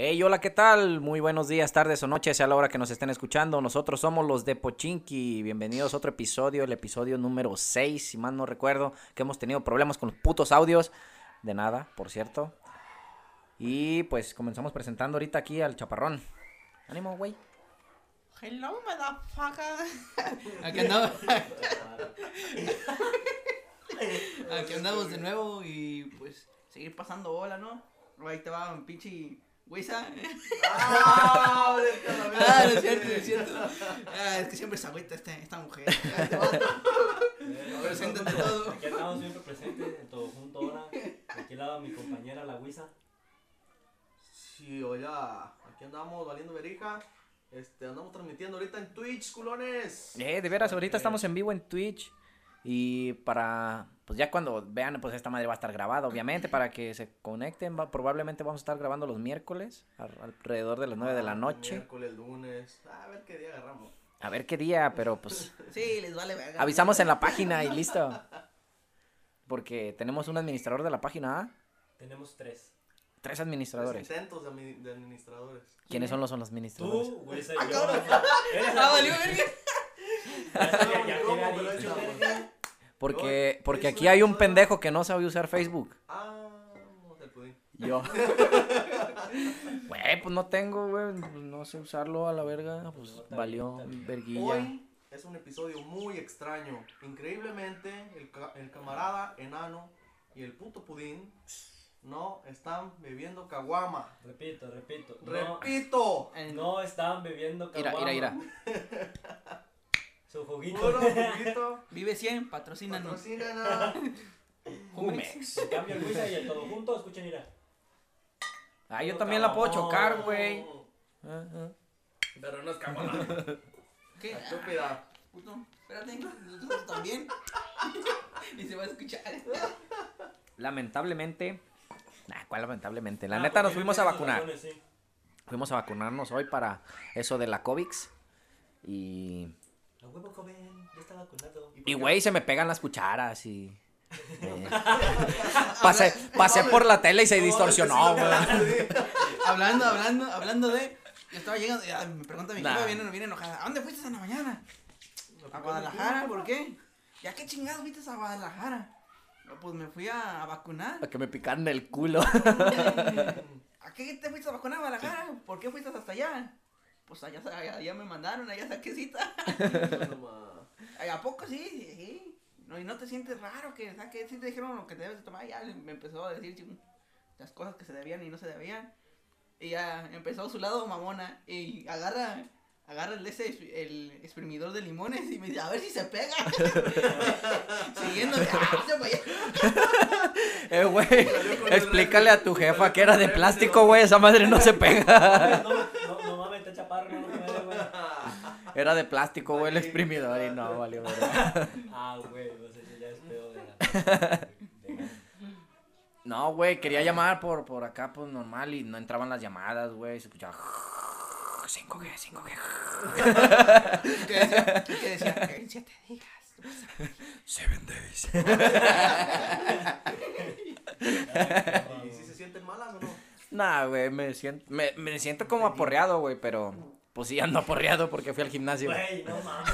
Hey, hola, ¿qué tal? Muy buenos días, tardes o noches, a la hora que nos estén escuchando. Nosotros somos los de Pochinki. Bienvenidos a otro episodio, el episodio número 6, si mal no recuerdo, que hemos tenido problemas con los putos audios. De nada, por cierto. Y pues comenzamos presentando ahorita aquí al chaparrón. Ánimo, güey. Hello, motherfucker. Aquí andamos. Aquí andamos de nuevo y pues seguir pasando bola, ¿no? Ahí te va un pinche Wisa. Ah, Ah, no es cierto, no es cierto. Ah, es que siempre se agüita esta, esta mujer. Preséntate todo. Aquí andamos siempre presentes, en todo junto ahora. Aquí al lado mi compañera la Wisa. Sí, hola. Aquí andamos valiendo verija. Este, andamos transmitiendo ahorita en Twitch, culones. Eh, de veras, ahorita estamos en vivo en Twitch. Y para, pues ya cuando vean, pues esta madre va a estar grabada, obviamente, para que se conecten. va- probablemente vamos a estar grabando los miércoles, al- alrededor de las 9 de la Ah, noche. Miércoles, lunes. A ver qué día agarramos. A ver qué día, pero pues Sí, les vale verga. avisamos en la página y listo. Porque tenemos un administrador de la página, ¿ah? Tenemos tres. Tres Tres administradores. intentos de, admi- de administradores. ¿Quiénes son los, son los administradores? Tú, Wisa Ah, y yo. Ah, valió verga. Ya ya- ya ¿Cómo? te había Pero dicho, échale. Porque, No, porque aquí hay un pendejo que no sabe usar Facebook. Ah, el pudín. Yo. Güey, pues no tengo, güey. pues no sé usarlo a la verga. Pues valió verguilla. Hoy es un episodio muy extraño. Increíblemente, el, ca- el camarada enano y el puto pudín no están bebiendo caguama. Repito, repito. No, Repito, no están bebiendo Ira, caguama. ira, ira. Su juguito. puro juguito. Vive 100, patrocínanos. Patrocínanos. Jumex. Cambio el Wisa y el todo junto, escuchen, ira. Ah, yo también la puedo chocar, güey. Ah, ah. Pero no es caguama. ¿Qué? Estúpida. Puto, espérate, nosotros también. y se va a escuchar. Lamentablemente. Nah, ¿cuál lamentablemente? La Ah, neta nos fuimos a vacunar. razones, sí. Fuimos a vacunarnos hoy para eso de la COVID. Y. A huevo, joven, ya está vacunado. Y güey, se me pegan las cucharas y. eh, pasé, pasé por la tele y se distorsionó, güey. Hablando, hablando, hablando de. Yo estaba llegando y ah, me pregunta mi jefa, viene, viene enojada. ¿A dónde fuiste en la mañana? A Guadalajara, ¿por qué? ¿Ya qué chingados fuiste a Guadalajara? No, pues me fui a, a vacunar. A que me picaran el culo. ¿A qué te fuiste a vacunar a Guadalajara? ¿Por qué fuiste hasta allá? Pues allá, allá, allá me mandaron, allá saqué cita. ¿A poco sí? Sí. No, y no te sientes raro que saque, sí te dijeron lo que debes de tomar. Ya me empezó a decir las cosas que se debían y no se debían. Y ya empezó su lado mamona y agarra, agarra el, ese, el exprimidor de limones y me dice, a ver si se pega. Siguiéndome, "Ah, se vaya". Eh, güey, explícale a tu jefa que era de plástico, güey. Esa madre no se pega. No, no, no mames, está chaparro, güey. Era de plástico, güey, el exprimidor. Y no, valió, verga. Ah, güey, no sé si ya es pedo de la. No, güey, quería llamar por, por acá, pues normal. Y no entraban las llamadas, güey. Se escuchaba. 5G, 5G. ¿Y qué decía? ¿Y qué decía? "Que en siete días. Seven days. ¿Y si se sienten malas o no? Nah, güey, me siento, me, me siento como aporreado, güey, pero pues sí ando aporreado porque fui al gimnasio. Güey, no mames.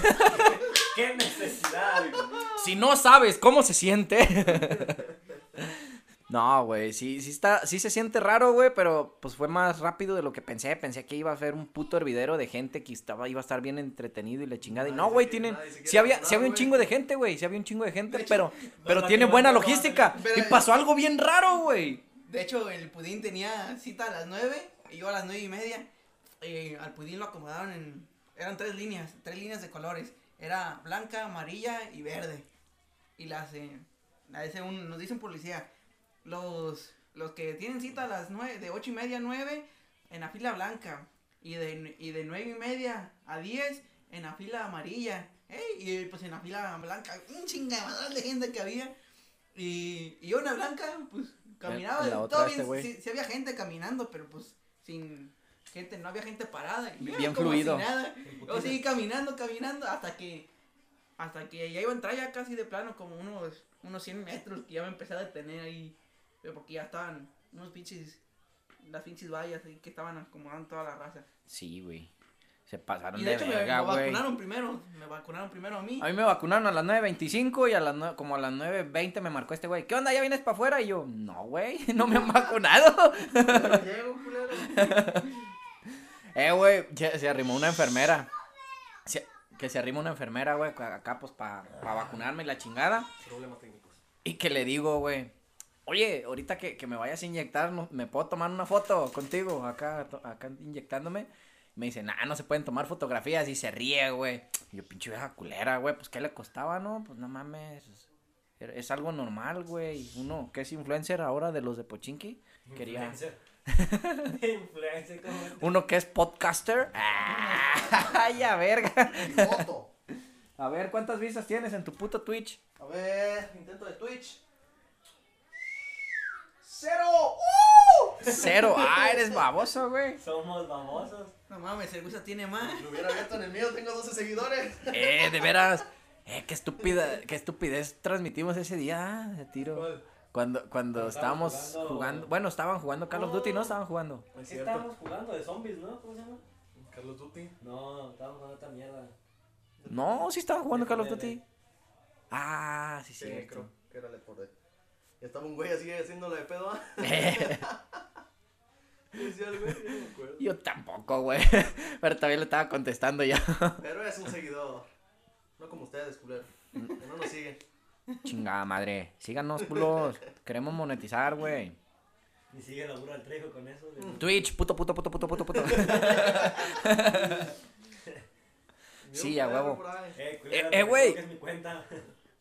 Qué necesidad, güey. Si no sabes cómo se siente. No, güey, sí, sí está, sí se siente raro, güey, pero pues fue más rápido de lo que pensé. Pensé que iba a ser un puto hervidero de gente que estaba, iba a estar bien entretenido y la chingada. Y no, güey, tienen, quiere sí había, vacunar, sí había un chingo de gente, güey, sí había un chingo de gente, De hecho, pero, pero tiene buena logística. Y pasó algo bien raro, güey. De hecho, el pudín tenía cita a las 9 y yo a las nueve y media. eh, al pudín lo acomodaron en. Eran tres líneas, tres líneas de colores. Era blanca, amarilla y verde. Y las. Eh, la dice un, nos dicen policía. Los, los que tienen cita a las nueve, de ocho y media a 9 en la fila blanca. Y de, y de nueve y media a 10 en la fila amarilla. Ey, y pues en la fila blanca, un chingamadral de gente que había. Y, y la blanca, pues caminaba. en la todo otra bien, este sí, sí había gente caminando, pero pues sin gente, no había gente parada. y Bien como fluido. Si nada. Yo seguí caminando, caminando, hasta que hasta que ya iba a entrar ya casi de plano, como unos, unos 100 metros, que ya me empecé a detener ahí, porque ya estaban unos pinches las pinches vallas ahí que estaban acomodando toda la raza. Sí, güey. Se pasaron Y de, de hecho me, verga, me güey. vacunaron primero, me vacunaron primero a mí. A mí me vacunaron a las 9.25 y a las nue- como a las 9.20 me marcó este güey. ¿Qué onda? ¿Ya vienes para afuera? Y yo, no, güey, no me han vacunado. Llego. Eh, güey, se, se arrimó una enfermera. Se- que se arrima una enfermera, güey, acá pues para vacunarme y la chingada. Problemas técnicos. Y que le digo, güey, oye, ahorita que, que me vayas a inyectar, ¿no- ¿me puedo tomar una foto contigo acá, acá inyectándome? Me dice, nah, no se pueden tomar fotografías y se ríe, güey. Y yo, pinche vieja culera, güey, pues ¿qué le costaba, no? Pues no mames. Es, es algo normal, güey. Uno que es influencer ahora de los de Pochinki. Quería. Influencer. Influencer, ¿cómo? Uno que es podcaster. ¡Ay, a verga! Mi foto. A ver, ¿cuántas vistas tienes en tu puto Twitch? A ver, intento de Twitch. ¡Cero! ¡Uh! Cero. Ah, eres baboso, güey. Somos famosos. No mames, el Guisa tiene más. Lo hubiera abierto en el mío, tengo 12 seguidores. Eh, de veras. Eh, qué estúpida, qué estupidez transmitimos ese día, de tiro. ¿Cuál? Cuando, cuando estábamos jugando, jugando- bueno, estaban jugando Call of Duty, ¿no? Estaban jugando. Es ¿Qué cierto. estábamos jugando? De zombies, ¿no? ¿Cómo se llama? Carlos Duty. No, estábamos jugando esta mierda. No, sí estaban jugando Call of Duty. Ah, sí, Sí, creo que era Left 4 Dead. Y estaba un güey así haciéndole de pedo. ¿Qué decía el güey? Yo no me acuerdo. Yo tampoco, güey. Pero también le estaba contestando ya. Pero es un seguidor. No como ustedes, culero. Que no nos siguen. Chingada madre. Síganos, culos. Queremos monetizar, güey. Y sigue la burra al trejo con eso. de- Twitch, puto, puto, puto, puto, puto, puto. Sí, a Yo, huevo. Eh, Eh, eh, güey. cuenta.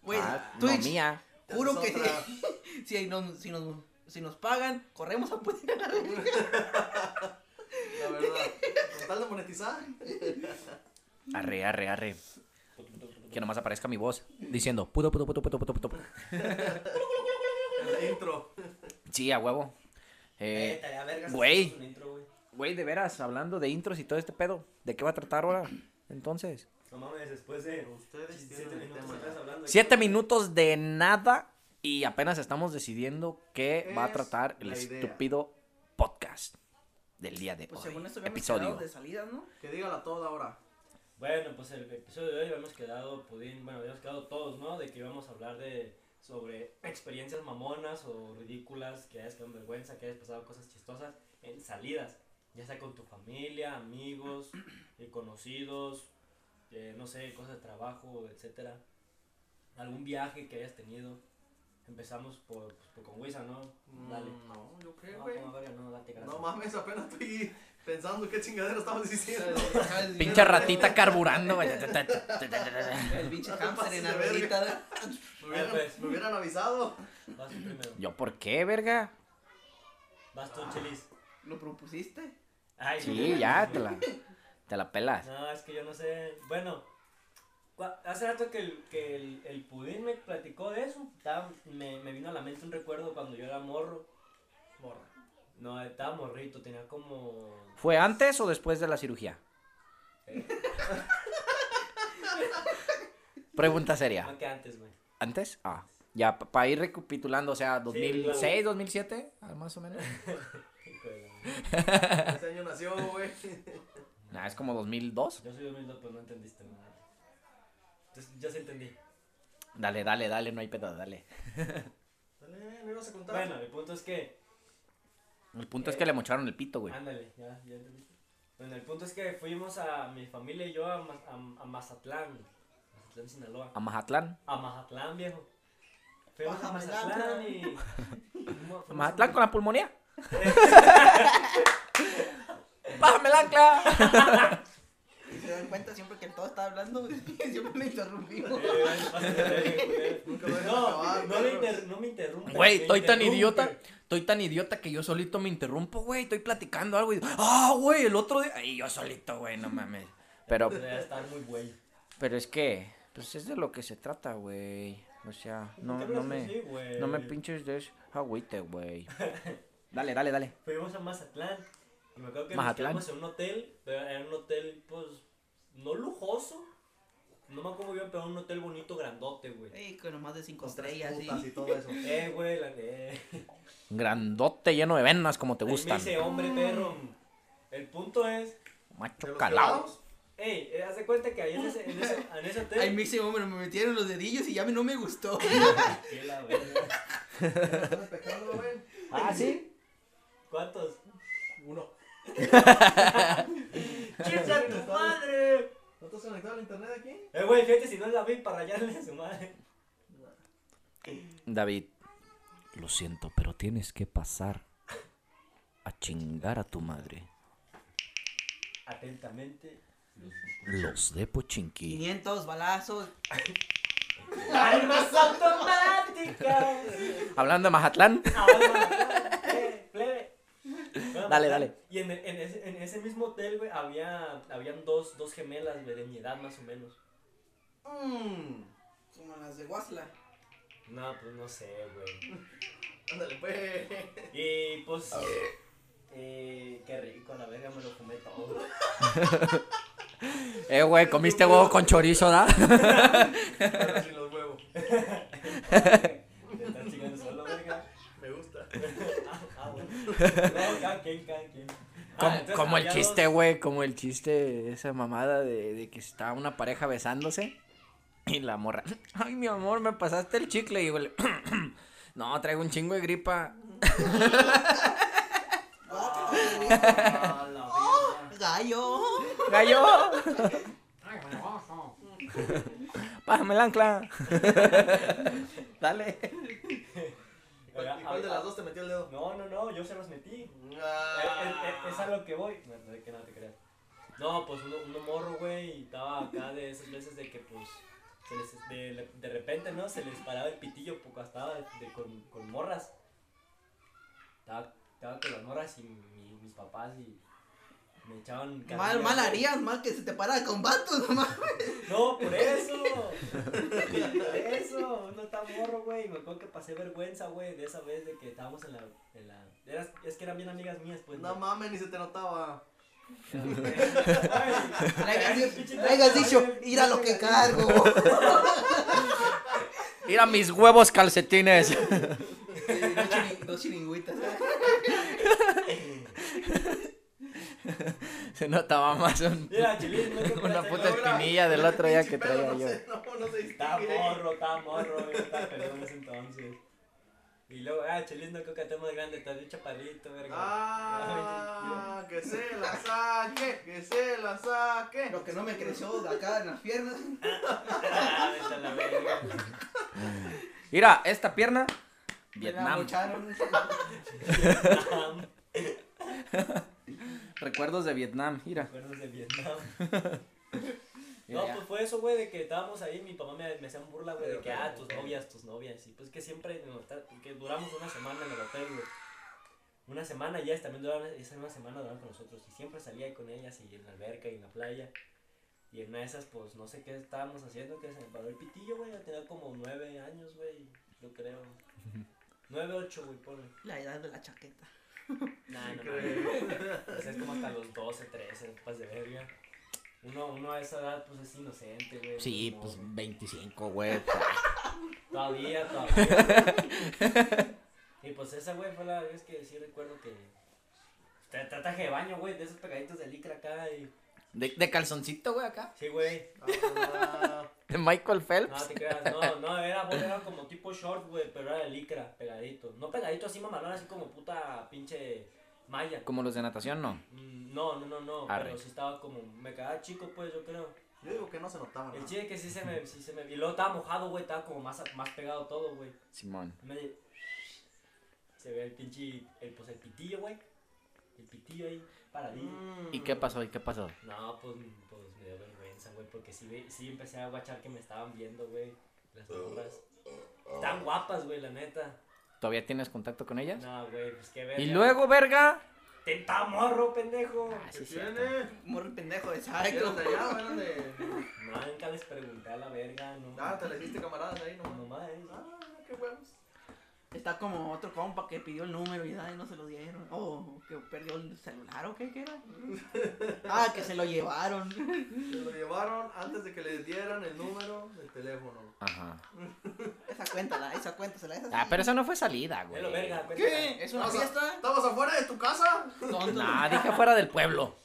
Güey, Ah, no Twitch, mía. juro que otra. si, nos, si, nos, si nos pagan, corremos a poder. La verdad. Con tal de monetizar. Arre, arre, arre. Que nomás aparezca mi voz diciendo puto, puto, puto, puto, puto, puto. El intro. Sí, a huevo. Eh, Eh, güey. güey. de veras, hablando de intros y todo este pedo, ¿de qué va a tratar ahora? Entonces, No mames, después de Ustedes 17 tienen el minutos hablando. de- siete minutos de nada y apenas estamos decidiendo qué va a Es tratar el estúpido podcast del día de Pues hoy. según esto Episodio. de salida, ¿no? Que dígala toda ahora. Bueno, pues el episodio de hoy habíamos quedado, Pudín, bueno, habíamos quedado todos, ¿no? De que íbamos a hablar de sobre experiencias mamonas o ridículas, que hayas quedado en vergüenza, que hayas pasado cosas chistosas en salidas, ya sea con tu familia, amigos, eh, conocidos, eh, no sé, cosas de trabajo, etcétera. Algún viaje que hayas tenido. Empezamos por, pues, por con Wisa, ¿no? Dale. Mm, No, yo qué, No, güey. como verga, no, date gracias. No mames, apenas estoy pensando qué chingadera estabas diciendo. Pinche ratita carburando, güey. El pinche hamster en la de- Me hubieran, pues. me hubieran avisado. Vas tú primero. ¿Yo por qué, verga? Vas tú, Chelis. ¿Lo propusiste? Ay, Sí, ya, te la, te la pelas. No, es que yo no sé. Bueno, hace rato que el, que el, el pudín me platicó de eso. Estaba- me, me vino a la mente un recuerdo cuando yo era morro. Morra. No, estaba morrito, tenía como. ¿Fue antes o después de la cirugía? Pregunta seria. No que antes, güey. ¿Antes? Ah. Ya, para ir recapitulando, o sea, claro. 2006, 2007, ah, más o menos. Ese año nació, güey. Nah, es como 2002. Yo soy 2002, pues no entendiste nada. Entonces, ya se entendí. Dale, dale, dale, no hay pedo, dale. Dale, me ibas a contar. Bueno, el punto es que. El punto es que le mocharon el pito, güey. Ándale, ya, ya entendiste. Bueno, el punto es que fuimos a mi familia y yo a, Ma- a, a Mazatlán. Mazatlán, Sinaloa. A Mazatlán. A Mazatlán, viejo. Fuimos a Mazatlán y. fuimos- ¿A Mazatlán con la pulmonía? ¡Bájame el ancla! Dan cuenta siempre que todo está hablando, siempre me interrumpimos. Eh, dejan No, acabar, no me, inter, no me interrumpa. Güey, estoy tan idiota. Estoy tan idiota que yo solito me interrumpo, güey. Estoy platicando algo y. ¡Ah, güey! El otro día. Y yo solito, güey, no mames. Pero, estar muy güey. pero es que. Pues es de lo que se trata, güey. O sea, no, ¿Qué no me. así, güey? No me pinches de agüite, güey. Dale, dale, dale. Fuimos a Mazatlán. Y me acuerdo que Mazatlán. nos quedamos en un hotel. Pero era un hotel, pues, no lujoso. no me acuerdo bien, pero un hotel bonito, grandote, güey. Ey, con más de cinco estrellas, y todo eso. Eh, güey, la eh. Grandote, lleno de venas, como te Ahí gustan. Me dice, hombre, perro. El punto es, ¿De Macho calado. ey, eh, haz de cuenta que ahí en ese, en ese, en ese hotel. Ay, me hice hombre, me metieron los dedillos y ya me- no me gustó. Qué la verga. Ah, sí. ¿Cuántos? Uno. ¡Chinga tu madre! ¿No estás conectado al internet aquí? Eh, güey, fíjate si no la vi para rayarle a su madre. David, lo siento, pero tienes que pasar a chingar a tu madre. Atentamente. Los de Pochinki. 500 balazos. ¡Armas automáticas! Hablando de Mazatlán. Ahora, eh, plebe. Dale, dale. Y en, en, ese, en ese mismo hotel, güey, había, habían dos, dos gemelas, güey, de mi edad más o menos. Mmm. Como las de Wasla. No, pues no sé, güey. Ándale, pues. Y pues. Eh, qué rico, la verga, me lo fumé todo. Eh, güey, comiste huevo con chorizo, ¿da? Pero sin los huevos. Te estás chingando solo, verga. Me gusta. Ah, ah, bueno. No, cada quien, cada quien. Ah, Como, el chiste, güey, como el chiste, esa mamada de, de que está una pareja besándose y la morra, ay, mi amor, me pasaste el chicle y güey, no, traigo un chingo de gripa. Gallo. ¡Gallo! Pásame el ancla. Dale. ¿Y cuál, y cuál de las dos te metió el dedo? No, no, no, yo se los metí. Eh, eh, Ah. eh, Es a lo que voy. No, no, de que no te creas. No, pues uno, uno morro, güey, y estaba acá de esas veces de que, pues, se les, de, de repente, ¿no? Se les paraba el pitillo porque estaba de, de- con, con morras. Estaba, estaba con las morras y mi- mis papás y me echaban Mal, mal harías, mal que se te parara con vatos, nomás. No, por eso. por eso. Uno está morro, güey. Me acuerdo que pasé vergüenza, güey, de esa vez de que estábamos en la. En la eras- es que eran bien amigas mías, pues. No mames, ni se te notaba. Le hayas dicho, ir a lo que cargo. Mira mis huevos calcetines. Sí, dos, chirin- dos chiringüitas. Se notaba más un- Mira, Chilín, no una puta espinilla del otro día que traía pedo, yo. No, sé, no, no se Está morro, está morro. Está pelón en ese entonces. Y luego, ah, Chilín, no creo que esté más grande. Está bien chaparrito, verga. Ah, que se la saque, que se la saque. Lo que no me creció de acá en las piernas. Ah, vete a la verga. Mira, esta pierna, Me la Vietnam. Recuerdos de Vietnam, mira. Recuerdos de Vietnam. No, ya. pues fue eso, güey, de que estábamos ahí, mi papá me, me hacía un burla, güey, de que, ah, tus novias, tus novias, y pues que siempre, que duramos una semana en el hotel, güey. Una semana y ellas también duraron, esa misma semana duraron con nosotros, y siempre salía ahí con ellas, y en la alberca, y en la playa, y en una de esas, pues, no sé qué estábamos haciendo, que se me paró el pitillo, güey, tenía como nueve años, güey, yo creo. Nueve, ocho, güey, ponle. La edad de la chaqueta. Nah, no mames. Pues es como hasta los 12, 13, después de verga. Uno, uno a esa edad, pues es inocente, güey. Sí, no- pues 25, güey. Todavía, todavía. y pues esa, güey, fue la vez que sí recuerdo que. Tra- tra- Traje de baño, güey, de esos pegaditos de licra acá y. De, de calzoncito, güey, acá. Sí, güey. Ah, De Michael No Phelps. te creas, no, no, era, era como tipo short, güey, pero era de licra, pegadito. No pegadito así mamalón, así como puta pinche malla. Como los de natación, no. Mm, No, no, no, no, Arre. pero sí estaba como, me quedaba chico, pues, yo creo. Yo digo que no se notaba. El ¿no? chile que sí se me, sí se me, y luego estaba mojado, güey, estaba como más, más pegado todo, güey. Simón. Se ve el pinche, el, pues el pitillo, güey. El pitillo ahí, paradillo. Mm. ¿Y qué pasó? ¿Y qué pasó? No, pues, pues güey, porque sí, ve- sí empecé a guachar que me estaban viendo, güey, las morras. Están guapas, güey, la neta. ¿Todavía tienes contacto con ellas? No, güey, pues qué ver. Y luego, verga. Te está morro, pendejo. Ah, ¿Qué sí, tiene? Morro pendejo, ¿Eran exacto. de allá de.? No, nunca les pregunté a la verga, no. Ah, te la hiciste camaradas ahí, No no mames. Ah, qué huevos. Está como otro compa que pidió el número y ay, no se lo dieron. O que perdió el celular o qué, qué era. Ah, que se lo llevaron. Se lo llevaron antes de que le dieran el número del teléfono. Ajá. Esa cuenta, la, esa cuenta se la esa Ah, pero eso no fue salida, güey. verga, ¿Qué? ¿Es una ¿Estabas- fiesta? ¿Estabas afuera de tu casa? Nah, dije fuera del pueblo.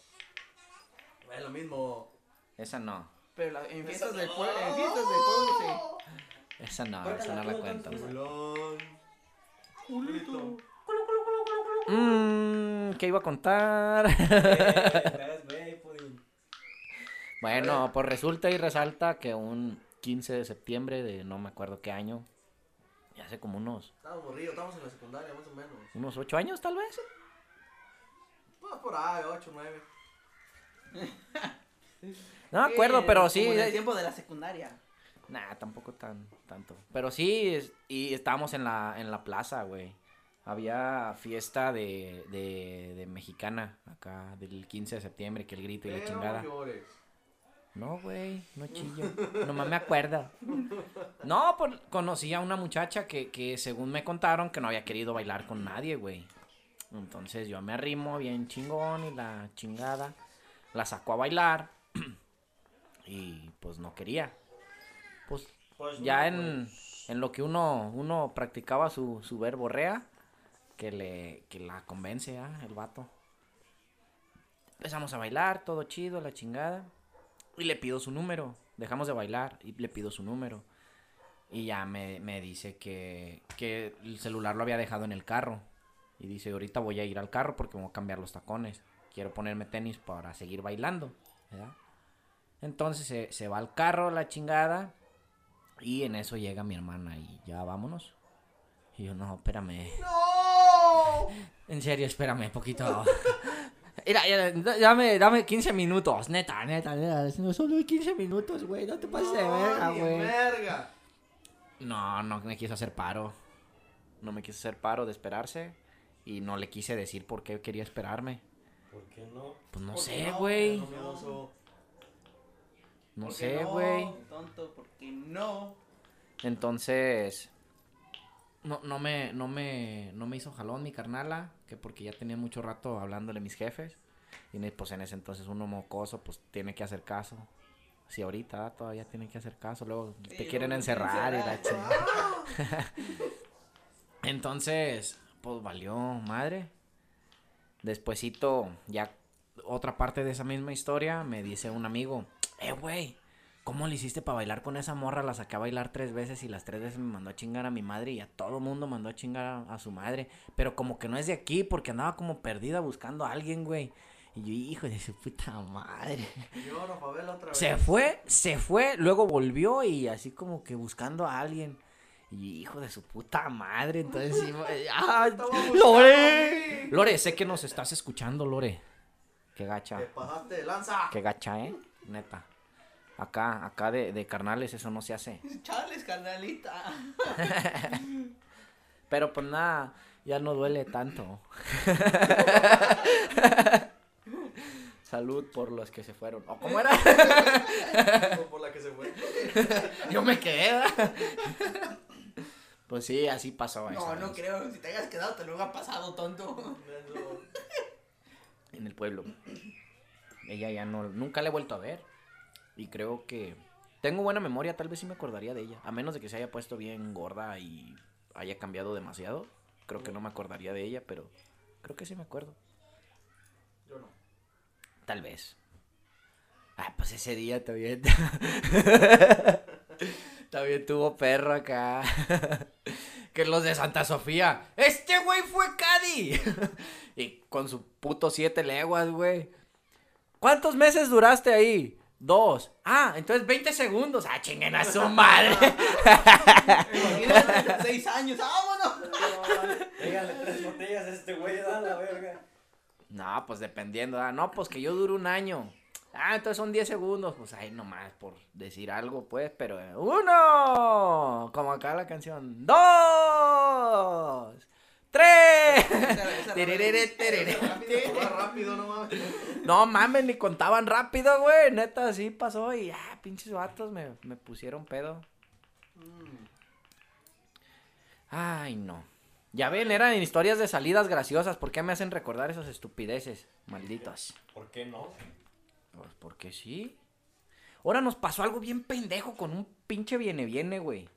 Es lo mismo. Esa no. Pero la- en fiestas Esa del pueblo, en fiestas del pueblo Esa no, esa no tú, la entonces. cuento. Culón. sí. Culito. Mmm, ¿qué iba a contar? Bueno, pues resulta y resalta que un 15 de septiembre de no me acuerdo qué año, ya hace como unos, Estábamos morridos, estábamos en la secundaria más o menos. unos 8 años tal vez. Pues por ahí, 8, 9. No me acuerdo, pero sí. Como en el eh, tiempo de la secundaria. Nah, tampoco tan tanto. Pero sí, es- y estábamos en la, en la plaza, güey. Había fiesta de, de, de mexicana acá del 15 de septiembre, que el grito y la Pero chingada. no llores. No, güey, no chillo. Nomás me acuerdo. No, pues conocí a una muchacha que, que según me contaron que no había querido bailar con nadie, güey. Entonces yo me arrimo bien chingón y la chingada la sacó a bailar. y pues no quería. Pues Pues, ya no, en, en lo que uno, uno practicaba su, su verborrea, que le que la convence, ¿ah? El vato. Empezamos a bailar, todo chido, la chingada. Y le pido su número. Dejamos de bailar y le pido su número. Y ya me, me dice que, que el celular lo había dejado en el carro. Y dice, ahorita voy a ir al carro porque voy a cambiar los tacones. Quiero ponerme tenis para seguir bailando. ¿verdad? Entonces se, se va al carro, la chingada. Y en eso llega mi hermana y ya vámonos. Y yo, no, espérame. ¡No! En serio, espérame, poquito. Mira, ya, dame, dame 15 minutos, neta, neta, neta. No, solo 15 minutos, güey. No te pases de verga, güey. verga. No, no me quiso hacer paro. No me quiso hacer paro de esperarse. Y no le quise decir por qué quería esperarme. ¿Por qué no? Pues no ¿Por qué sé, güey. No. No ¿Por qué sé, no, güey. Tonto, porque no. Entonces, no, no me, no me, no me hizo jalón mi carnala, que porque ya tenía mucho rato hablándole a mis jefes. Y pues en ese entonces uno mocoso, pues tiene que hacer caso. Si ahorita ah, todavía tiene que hacer caso, luego Sí, te quieren encerrar y la encerran. chingada. Entonces, pues valió madre. Despuésito, ya otra parte de esa misma historia, me dice un amigo, eh, güey, ¿cómo le hiciste para bailar con esa morra? La saqué a bailar tres veces y las tres veces me mandó a chingar a mi madre y a todo mundo mandó a chingar a, a su madre. Pero como que no es de aquí porque andaba como perdida buscando a alguien, güey. Y yo, hijo de su puta madre. No, Fabela, otra vez. Se fue, se fue, luego volvió y así como que buscando a alguien. Y hijo de su puta madre, entonces sí, ¡ah! ¡Lore! Lore, sé que nos estás escuchando, Lore. Qué gacha, Te pasaste de lanza. qué gacha, ¿eh? Neta. Acá, acá de, de carnales eso no se hace. Chales, carnalita. Pero pues nada, ya no duele tanto. Salud por los que se fueron. ¿O cómo era? Por la que se fue. Yo me quedé. Pues sí, así pasó. No, no vez. creo. Si te hayas quedado, te lo ha pasado, tonto. En el pueblo. Ella ya no, nunca la he vuelto a ver. Y creo que tengo buena memoria, tal vez sí me acordaría de ella. A menos de que se haya puesto bien gorda y haya cambiado demasiado. Creo que no me acordaría de ella, pero creo que sí me acuerdo. Yo no. Tal vez. Ah, pues ese día también. también tuvo perro acá. que los de Santa Sofía. Este güey fue Cadi. y con su puto siete leguas, güey. ¿Cuántos meses duraste ahí? Dos. Ah, entonces 20 segundos. Ah, chinguen a su madre. Imagínate, seis años, vámonos. Dígale tres botellas a este güey, da la verga. no, pues dependiendo. Ah, no, pues que yo duro un año. Ah, entonces son 10 segundos. Pues ahí nomás por decir algo, pues. Pero eh, uno. Como acá la canción. Dos. Tres. Tererere, tererere. Rápido, rápido, no mames. No mames, ni contaban rápido, güey. Neta, así pasó. Y ah, pinches vatos me, me pusieron pedo. Mm. Ay, no. Ya ven, eran historias de salidas graciosas. ¿Por qué me hacen recordar esas estupideces? Malditas. ¿Por qué no? Pues porque sí. Ahora nos pasó algo bien pendejo con un pinche viene viene, güey.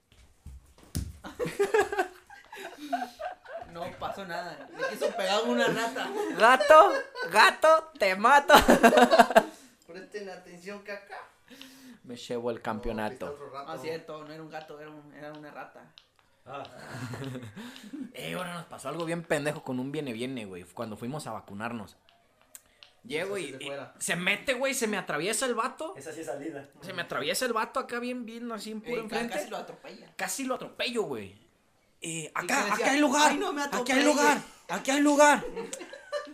No pasó nada. Le quiso pegar una rata. Gato, gato, te mato. Presten atención que acá. Me llevo el campeonato. No, aquí está otro rato. No es cierto, no era un gato, era, un- era una rata. Ah, Eh, ahora nos pasó algo bien pendejo con un viene viene, güey. Cuando fuimos a vacunarnos. Llego y, y se mete, güey, se me atraviesa el vato. esa sí es salida. Se me atraviesa el vato acá bien, bien, así en puro enfrente. casi lo atropella. Casi lo atropello, güey. Eh, acá, decía, acá hay lugar. "Ay, no me aquí hay atropelle". lugar. Aquí hay lugar.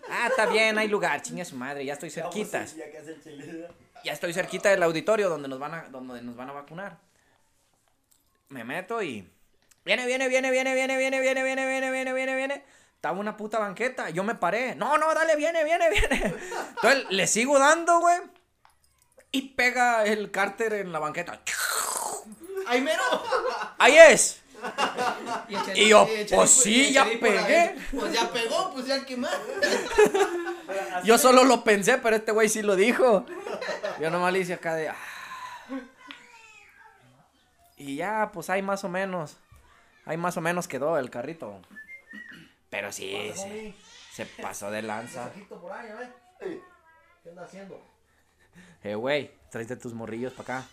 Ah, está bien, hay lugar. Chinga su madre, ya estoy cerquita. ya estoy cerquita del auditorio donde nos van a, donde nos van a vacunar. Me meto y. Viene, viene, viene, viene, viene, viene, viene, viene, viene, viene, viene, viene. Estaba una puta banqueta. Yo me paré. No, no, dale, viene, viene, viene. Entonces le sigo dando, güey. Y pega el cárter en la banqueta. ¡Ay, mero! ¡Ahí es! Y, Y yo, pues sí, ya pegué. Pues ya pegó, pues ya quemó. Yo solo lo pensé, pero este güey sí lo dijo. Yo nomás le hice acá de. "Ah". Y ya, pues ahí más o menos. Ahí más o menos quedó el carrito. Pero sí, Pasa, se, pasó de lanza. Mensajito por ahí, ¿eh? ¿Qué anda haciendo? Eh, güey, tráete tus morrillos para acá.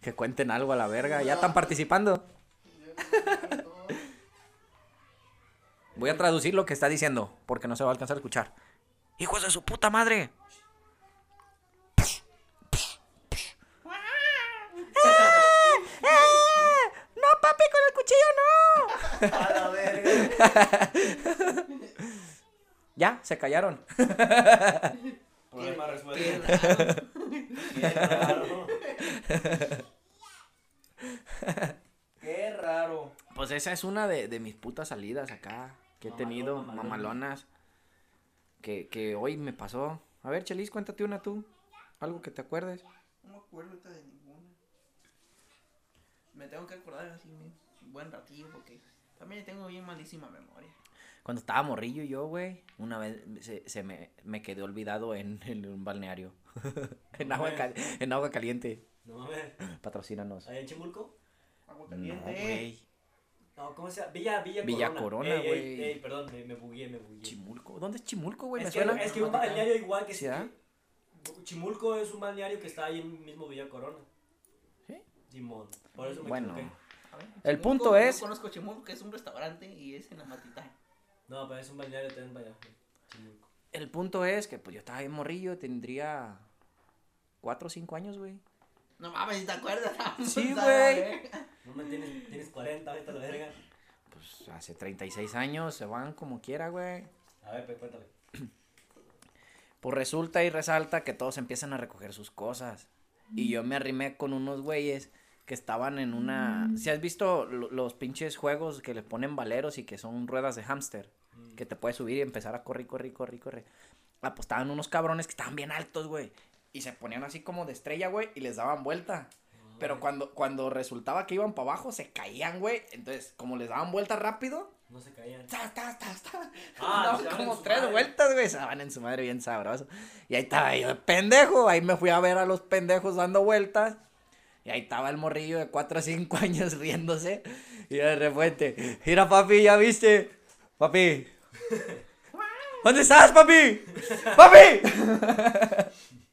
Que cuenten algo a la verga. Ya están participando. Voy a traducir lo que está diciendo, porque no se va a alcanzar a escuchar. ¡Hijos de su puta madre! ¡No, papi, con el cuchillo no! A la verga. Ya, se callaron. Problema Qué resuelto. raro. Qué raro. Qué raro. Pues esa es una de, de mis putas salidas acá que he Mamalón, tenido, mamalón. mamalonas. Que, que hoy me pasó. A ver, Chelis, cuéntate una tú. Algo que te acuerdes. No me acuerdo de ninguna. Me tengo que acordar así un buen ratillo porque también tengo bien malísima memoria. Cuando estaba morrillo yo, güey, una vez se, se me, me quedé olvidado en, en un balneario. en, agua cal- en agua caliente. No mames. Patrocínanos. ¿Ahí en Chimulco? Agua No, caliente. güey. No, ¿cómo se llama? Villa, Villa, Villa Corona. Corona, Ey, ey, güey. Ey, perdón, me, me bugué, me bugué. Chimulco. ¿Dónde es Chimulco, güey? ¿Me Es que, es que un balneario igual que ¿Sí, ah? Chimulco es un balneario que está ahí en mismo Villa Corona. ¿Sí? Simón. Por eso me Bueno. equivoqué. A ver, El Chimulco, punto es- Yo conozco Chimulco, que es un restaurante y es en la matita. No, pero es un balneario también vaya. Chimulco. El punto es que pues yo estaba bien morrillo, tendría cuatro o cinco años, güey. No mames, ¿sí ¿te acuerdas? Sí, güey. No me tienes, tienes 40, vete a la verga. Pues hace 36 años, se van como quiera, güey. A ver, pues cuéntale. Pues resulta y resalta que todos empiezan a recoger sus cosas. Y yo me arrimé con unos güeyes que estaban en una... Si has visto lo- los pinches juegos que le ponen valeros y que son ruedas de hámster? Que te puedes subir y empezar a correr, correr, correr, correr. Estaban unos cabrones que estaban bien altos, güey. Y se ponían así como de estrella, güey, y les daban vuelta. Pero cuando, cuando resultaba que iban para abajo, se caían, güey. Entonces, como les daban vuelta rápido, No se caían. ¡Tas, tas, tas, tas! Ah, en como tres madre. vueltas, güey. Se daban en su madre bien sabroso. Y ahí estaba yo de pendejo. Ahí me fui a ver a los pendejos dando vueltas. Y ahí estaba el morrillo de 4 o 5 años riéndose. Y de repente, mira papi, ¿ya viste? Papi. ¿Dónde estás, papi? ¡Papi!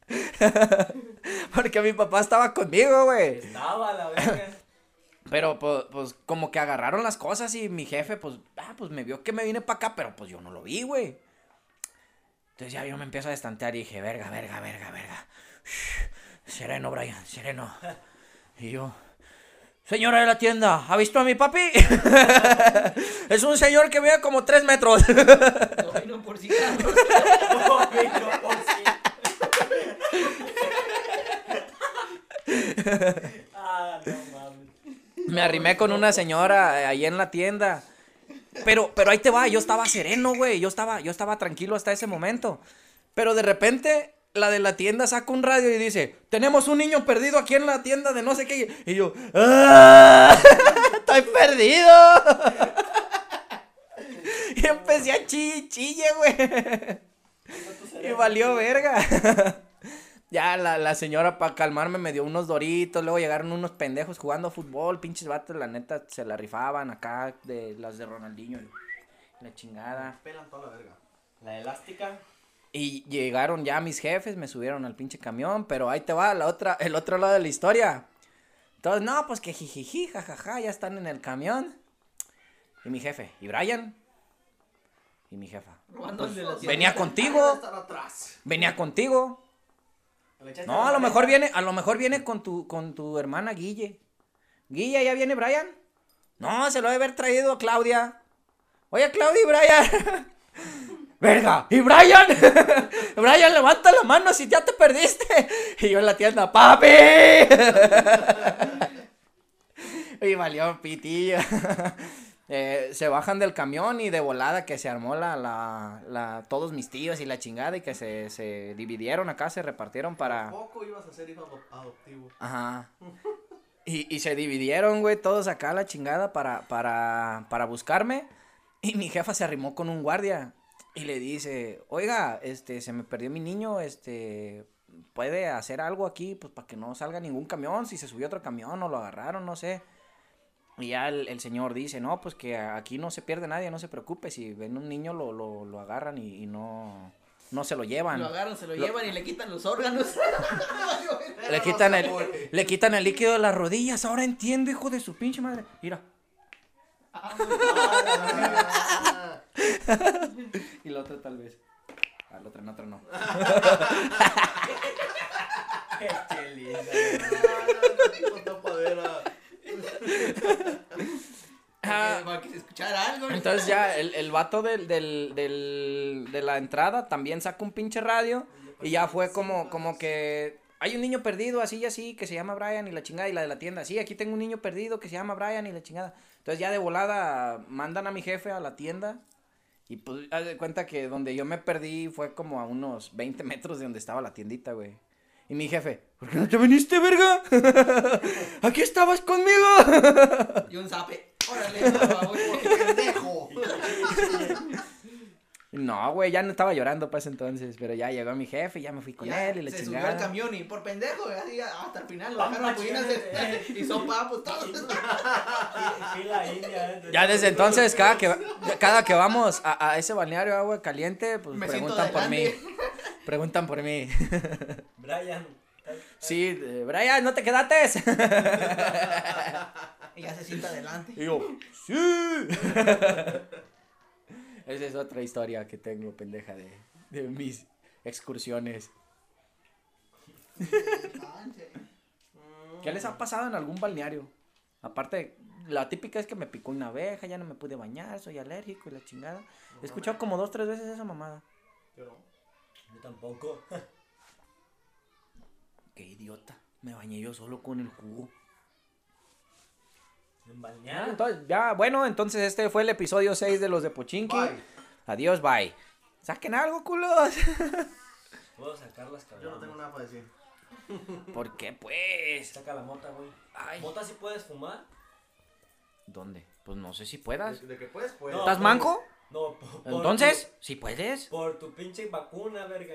Porque mi papá estaba conmigo, güey. Estaba la verga. Pero pues, pues como que agarraron las cosas y mi jefe pues, ah, pues me vio que me vine para acá, pero pues yo no lo vi, güey. Entonces ya yo me empiezo a destantear y dije, verga, verga, verga, verga. Sereno, Brian, sereno. Y yo, señora de la tienda, ¿ha visto a mi papi? es un señor que mide como tres metros. No por cigarros. No, sí. Ah, no mames. me arrimé con una señora eh, ahí en la tienda. Pero, pero ahí te va, yo estaba sereno, güey. Yo estaba, yo estaba tranquilo hasta ese momento. Pero de repente, la de la tienda saca un radio y dice, tenemos un niño perdido aquí en la tienda de no sé qué. Y yo, ¡ah! estoy perdido. y empecé a chille, güey. y valió verga. ya la, la señora para calmarme me dio unos doritos, luego llegaron unos pendejos jugando fútbol, pinches vatos, la neta, se la rifaban acá de las de Ronaldinho. La chingada. La elástica. Y llegaron ya mis jefes, me subieron al pinche camión, pero ahí te va la otra, el otro lado de la historia. Entonces, no, pues que jijiji, jajaja, ya están en el camión. Y mi jefe, ¿y Brian? Y mi jefa. La Venía contigo, venía contigo. ¿Le echaste No, a lo mejor viene, a lo mejor viene con tu, con tu hermana Guille. Guille, ¿ya viene Brian? No, se lo debe haber traído a Claudia. Oye, Claudia y Brian. Verga, ¿y Brian? Brian, levanta la mano si ya te perdiste. Y yo en la tienda, papi. y valió pitillo. Eh, se bajan del camión y de volada que se armó la, la, la, todos mis tíos y la chingada y que se, se dividieron acá, se repartieron para... Poco ibas a ser hijo adop- adoptivo. Ajá. Y, y se dividieron, güey, todos acá la chingada para, para, para buscarme. Y mi jefa se arrimó con un guardia y le dice, oiga, este, se me perdió mi niño, este, puede hacer algo aquí, pues para que no salga ningún camión, si se subió otro camión o lo agarraron, no sé. Y ya el, el señor dice, no, pues que aquí no se pierde nadie, no se preocupe, si ven un niño lo, lo, lo agarran y, y no, no se lo llevan. Lo agarran, se lo, Lo- llevan y le quitan los órganos. Le quitan el, le quitan el líquido de las rodillas. Ahora entiendo, hijo de su pinche madre. Mira. y la otra tal vez. Ah, la otra, la otra no. Qué linda. Con tapadera. Para que se escuchara algo. Entonces ya el, el vato del, del, del, de la entrada también saca un pinche radio. Y ya fue como, como que hay un niño perdido así y así que se llama Brian y la chingada. Y la de la tienda, sí, aquí tengo un niño perdido que se llama Brian y la chingada. Entonces ya de volada mandan a mi jefe a la tienda. Y pues haz de cuenta que donde yo me perdí fue como a unos 20 metros de donde estaba la tiendita, güey. Y mi jefe, ¿por qué no te viniste, verga? Aquí estabas conmigo. Y un zape. Órale, por favor. Pendejo. No, güey, ya no estaba llorando para ese entonces, pero ya llegó mi jefe, ya me fui con Ya, él y le se subió al camión y por pendejo, así hasta el final lo dejaron a Pudinas y son papos todos. Fila india. ¿eh? Ya desde entonces, cada que, cada que vamos a, a ese balneario agua caliente, pues Me preguntan por mí. Preguntan por mí. Brian. Sí, eh, Brian, ¿no te quedaste? Y ya se sienta adelante. Y yo, sí. Esa es otra historia que tengo, pendeja, de, de mis excursiones. ¿Qué les ha pasado en algún balneario? Aparte, la típica es que me picó una abeja, ya no me pude bañar, soy alérgico y la chingada. He escuchado como dos, tres veces esa mamada. Yo no. Yo tampoco. Qué idiota. Me bañé yo solo con el jugo. En Ya, balneario. entonces, ya, bueno, entonces este fue el episodio 6 de los de Pochinki. Bye. Adiós, bye. Saquen algo, culos. Puedo sacar las Yo no tengo nada para decir. ¿Por qué, pues? Saca la mota, güey. Ay. ¿Mota sí puedes fumar? ¿Dónde? Pues no sé si puedas. De, de que puedes, pues. No. ¿Estás manco? No, por, por Entonces, si puedes. por tu pinche vacuna, verga.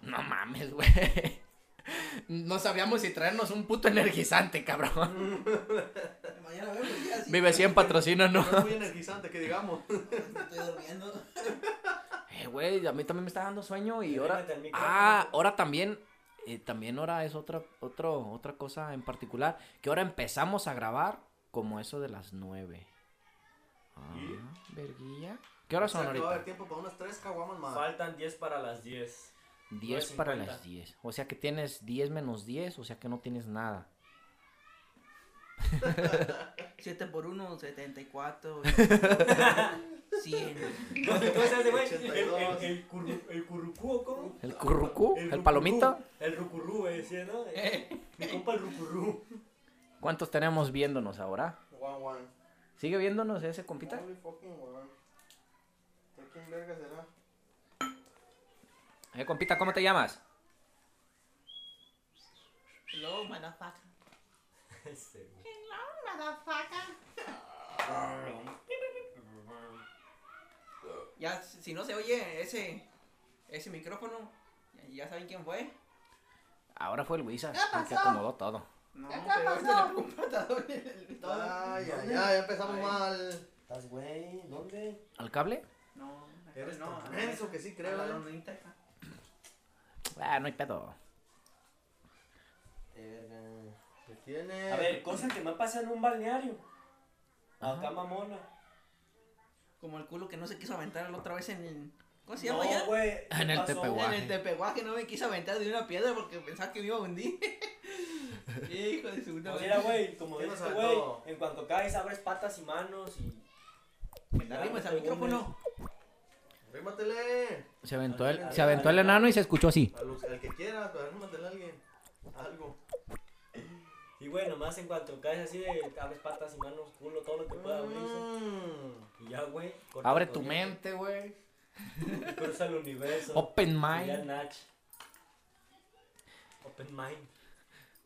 No mames, güey. No sabíamos si traernos un puto energizante, cabrón. Mañana vemos ya. sí. Vive 100 patrocina, ¿no? No es muy energizante, que digamos. Estoy durmiendo. Eh, güey, a mí también me está dando sueño y ahora... Ah, ahora también... eh, también ahora es otra, otro, otra cosa en particular. Que ahora empezamos a grabar como eso de las 9. Ah, verguilla. ¿Qué horas O sea, son que Va a haber ahorita? tiempo para unas tres caguamas más. Faltan 10 para las 10. 10 para 9:50. las 10. O sea que tienes 10 menos 10, o sea que no tienes nada. 7 por 1, 74. 100. ¿Cómo se hace, güey? El, 82. el, el, curru, el currucú, ¿o ¿cómo? ¿El currucú? ¿El, palomito? El rucurú, güey, ¿sí, no? Mi compa el rucurú. ¿Cuántos tenemos viéndonos ahora? One, one. ¿Sigue viéndonos ese compita? Holy fucking one. ¿De quién verga será? Eh, compita, ¿cómo te llamas? Hello, motherfucker. Ese, güey. Ya, si no se oye ese, ese micrófono, ya saben quién fue. Ahora fue el Luisa, ¿Qué el que acomodó todo. No, ¿Qué pero pasó? ahorita le todo. Ay, ay, ay, ya empezamos Ay. mal. ¿Estás, güey? ¿Dónde? ¿Al cable? No, Eres no, menso que sí creo, a la eh. lonita esa. Ah, no hay pedo. ¿Qué tiene? A ver, cosa que me pasa en un balneario. Ajá. Acá mamona. Como el culo que no se quiso aventar la otra vez en el. ¿Cómo se llama No, ya? güey. ¿qué En el pasó, Tepehuaje. En el tepeguaje no me quiso aventar de una piedra porque pensaba que me iba a hundir. Hijo de su puta Pues madre. mira, güey, como ¿Quién dice nos este güey, en cuanto caes abres patas y manos y... Arrimes al te micrófono. Arrímatele. Se aventó el, se aventó el enano y se escuchó así. A los- al que quiera, a alguien. Algo. Y güey, nomás en cuanto caes así de abres patas y manos, culo, todo lo que pueda abrirse. Mm. Y ya, güey. Abre tu corriente, mente, güey. Cruza el universo. Open Y ya mind. Nach. Open mind.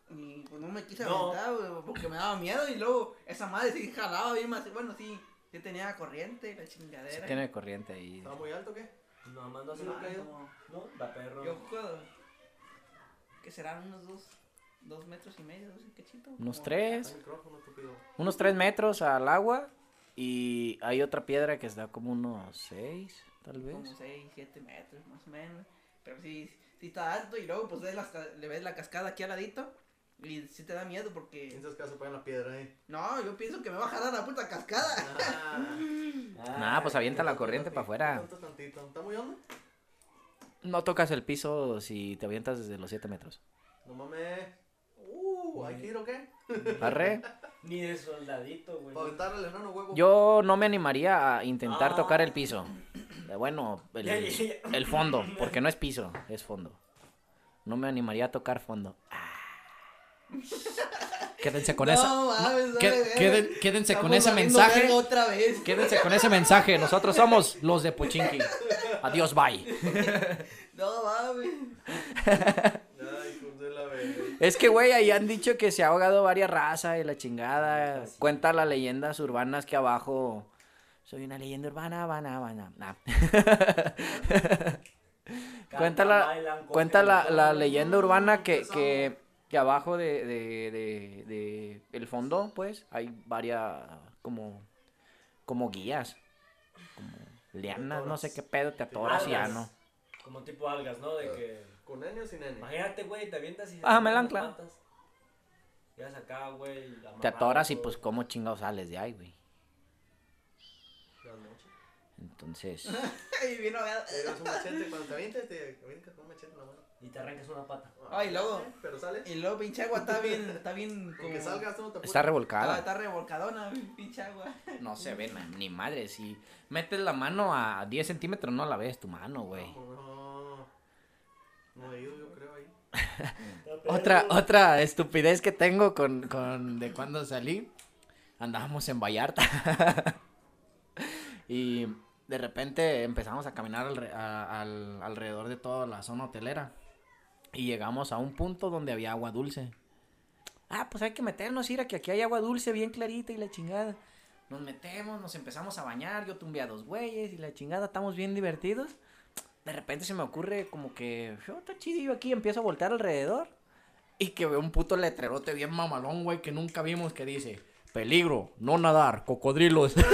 Y pues no me quise No. aventar, güey, porque me daba miedo. Y luego esa madre sí jalaba bien más. Bueno, sí, sí tenía corriente y la Sí chingadera. tiene corriente ahí. ¿Estaba muy alto o qué? No, mando así. No, caído. como- No, da perro. Yo juego. Que serán unos dos, dos metros y medio, dos y cachito. Unos tres. Unos tres metros al agua. Y hay otra piedra que está como unos seis, tal vez. Como 6, 7 metros más o menos. Pero sí, sí está alto y luego pues ves ca- le ves la cascada aquí al ladito. Y sí te da miedo porque... ¿Quién se caso en la piedra ahí? No, yo pienso que me va a jalar la puta cascada. Ah. Nah, pues avienta la corriente para afuera. Tantito. ¿Está muy hondo? No tocas el piso si te avientas desde los siete metros. No mames. Uh, ¿hay que ir o qué? Arre. Ni de soldadito, güey. Para aventar al enano huevo. Yo no me animaría a intentar Ah. tocar el piso. Eh, Bueno, el, el fondo, porque no es piso, es fondo. No me animaría a tocar fondo. Ah. Quédense con no, esa. mames, queden- verga. quédense con ese mensaje. otra vez. Quédense con ese mensaje. Nosotros somos los de Pochinki. Adiós, bye. No mames. Verga. Es que, güey, ahí han dicho que se ha ahogado varias razas y la chingada. Cuenta las leyendas urbanas que abajo. Soy una leyenda urbana, urbana, urbana. Nah. Cuenta la, cuenta la, la leyenda urbana que, que, que abajo de, de, de, de el fondo, pues, hay varias como, como guías, como lianas, no sé qué pedo, te atoras y ya no. Como tipo algas, ¿no? De que. ¿Con nene o sin nene? Imagínate, güey, te avientas y. Ah, me la ancla. Llegas acá, güey. Te atoras y pues cómo chingados sales de ahí, güey. Entonces, Ay, vino a Te llevas un machete. Cuando te avientes, te avientas con un machete en la mano. Y te arrancas una pata. Ay, luego. Pero sales. Y luego pinche agua está bien, está bien como... que salgas, tú no te está Ah, revolcada. está revolcadona, pinche agua. No se ve na- ni madre. Si metes la mano a 10 centímetros, no la ves tu mano, güey. No, no he ido, yo creo ahí. Otra, otra estupidez que tengo con, con de cuando salí. Andábamos en Vallarta. y de repente empezamos a caminar alre- a- al- alrededor de toda la zona hotelera. Y llegamos a un punto donde había agua dulce. Ah, pues hay que meternos, ir a que aquí hay agua dulce bien clarita y la chingada. Nos metemos, nos empezamos a bañar, yo tumbé a dos güeyes y la chingada, estamos bien divertidos. De repente se me ocurre como que, "Oh, está chidillo aquí, empiezo a voltear alrededor. Y que veo un puto letrerote bien mamalón, güey, que nunca vimos que dice, peligro, no nadar, cocodrilos.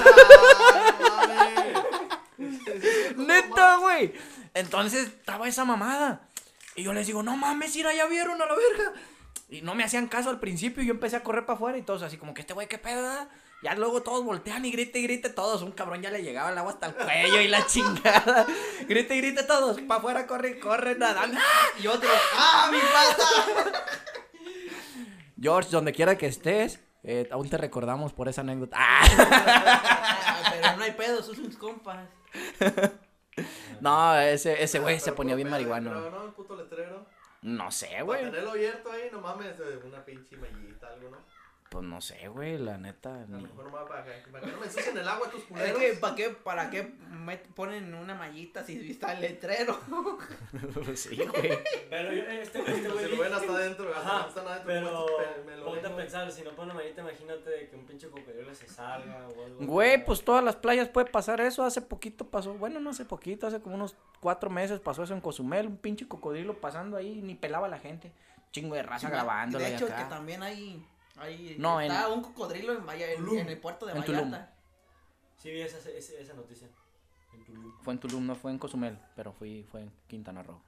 Neta, güey. Entonces estaba esa mamada. Y yo les digo, no mames, mira, ya vieron a la verga. Y no me hacían caso al principio y yo empecé a correr para afuera y todos así como que este güey, qué pedo, da?". Ya luego todos voltean y grite y grite todos. Un cabrón ya le llegaba el agua hasta el cuello y la chingada. Grite y grite todos. Para afuera corre, corre, nadando. ¡Ah! Y otro, ¡ah, mi pata! George, donde quiera que estés, eh, aún te recordamos por esa anécdota. ¡Ah! Ah, pero no hay pedo, son sus compas. No, ese, ese güey se ponía bien marihuano. Pero no, el puto letrero. No sé, Para güey. tenerlo abierto ahí, no mames, una pinche mallita, algo, ¿no? Pues no sé, güey, la neta. A lo Ni... mejor nomás para que, para que no me ensucien el agua tus Es culeros. que, ¿para qué, para qué met- ponen una mallita si está el letrero? sí, güey. Pero yo, este, este Si güey. lo ven hasta adentro, hasta Ajá, están adentro. pero pues, me lo ponte a pensar, si no pone manita, imagínate que un pinche cocodrilo se salga o algo. Güey, pues todas las playas puede pasar eso. Hace poquito pasó, bueno, no hace poquito, hace como unos cuatro meses pasó eso en Cozumel. Un pinche cocodrilo pasando ahí, ni pelaba a la gente. Chingo de raza grabándola De hecho, acá. que también hay, hay No, está en- un cocodrilo en, en, Tulum. en el puerto de En Tulum. Sí, vi esa, esa, esa noticia. En Tulum. Fue en Tulum, no fue en Cozumel, pero fui, fue en Quintana Roo.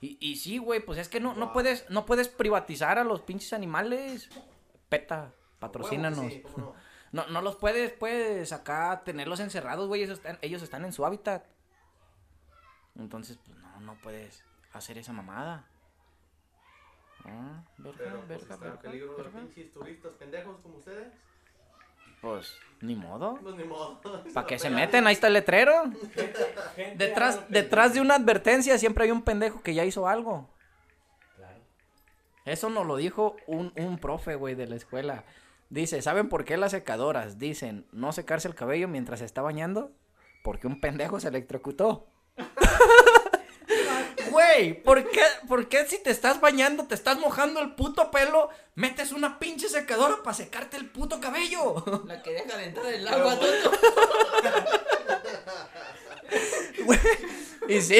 Y, y sí, güey, pues es que no, no puedes, no puedes privatizar a los pinches animales. Peta, patrocínanos. Sí, cómo no. No, no los puedes, pues, acá tenerlos encerrados, güey. Ellos están, ellos están en su hábitat. Entonces, pues, no, no puedes hacer esa mamada. Ah, verga, Pero pues verga, está verga, pinches turistas pendejos como ustedes. Pues, ni modo. Pues ni modo. ¿Para qué se meten? Ahí está el letrero. Gente, Detrás, hágalo detrás de una advertencia siempre hay un pendejo que ya hizo algo. Claro. Eso nos lo dijo un, un profe, güey, de la escuela. Dice, ¿saben por qué las secadoras dicen no secarse el cabello mientras se está bañando? Porque un pendejo se electrocutó. Güey, ¿por qué, ¿por qué si te estás bañando, te estás mojando el puto pelo, metes una pinche secadora para secarte el puto cabello? La quería calentar el agua, tonto. Güey, y sí,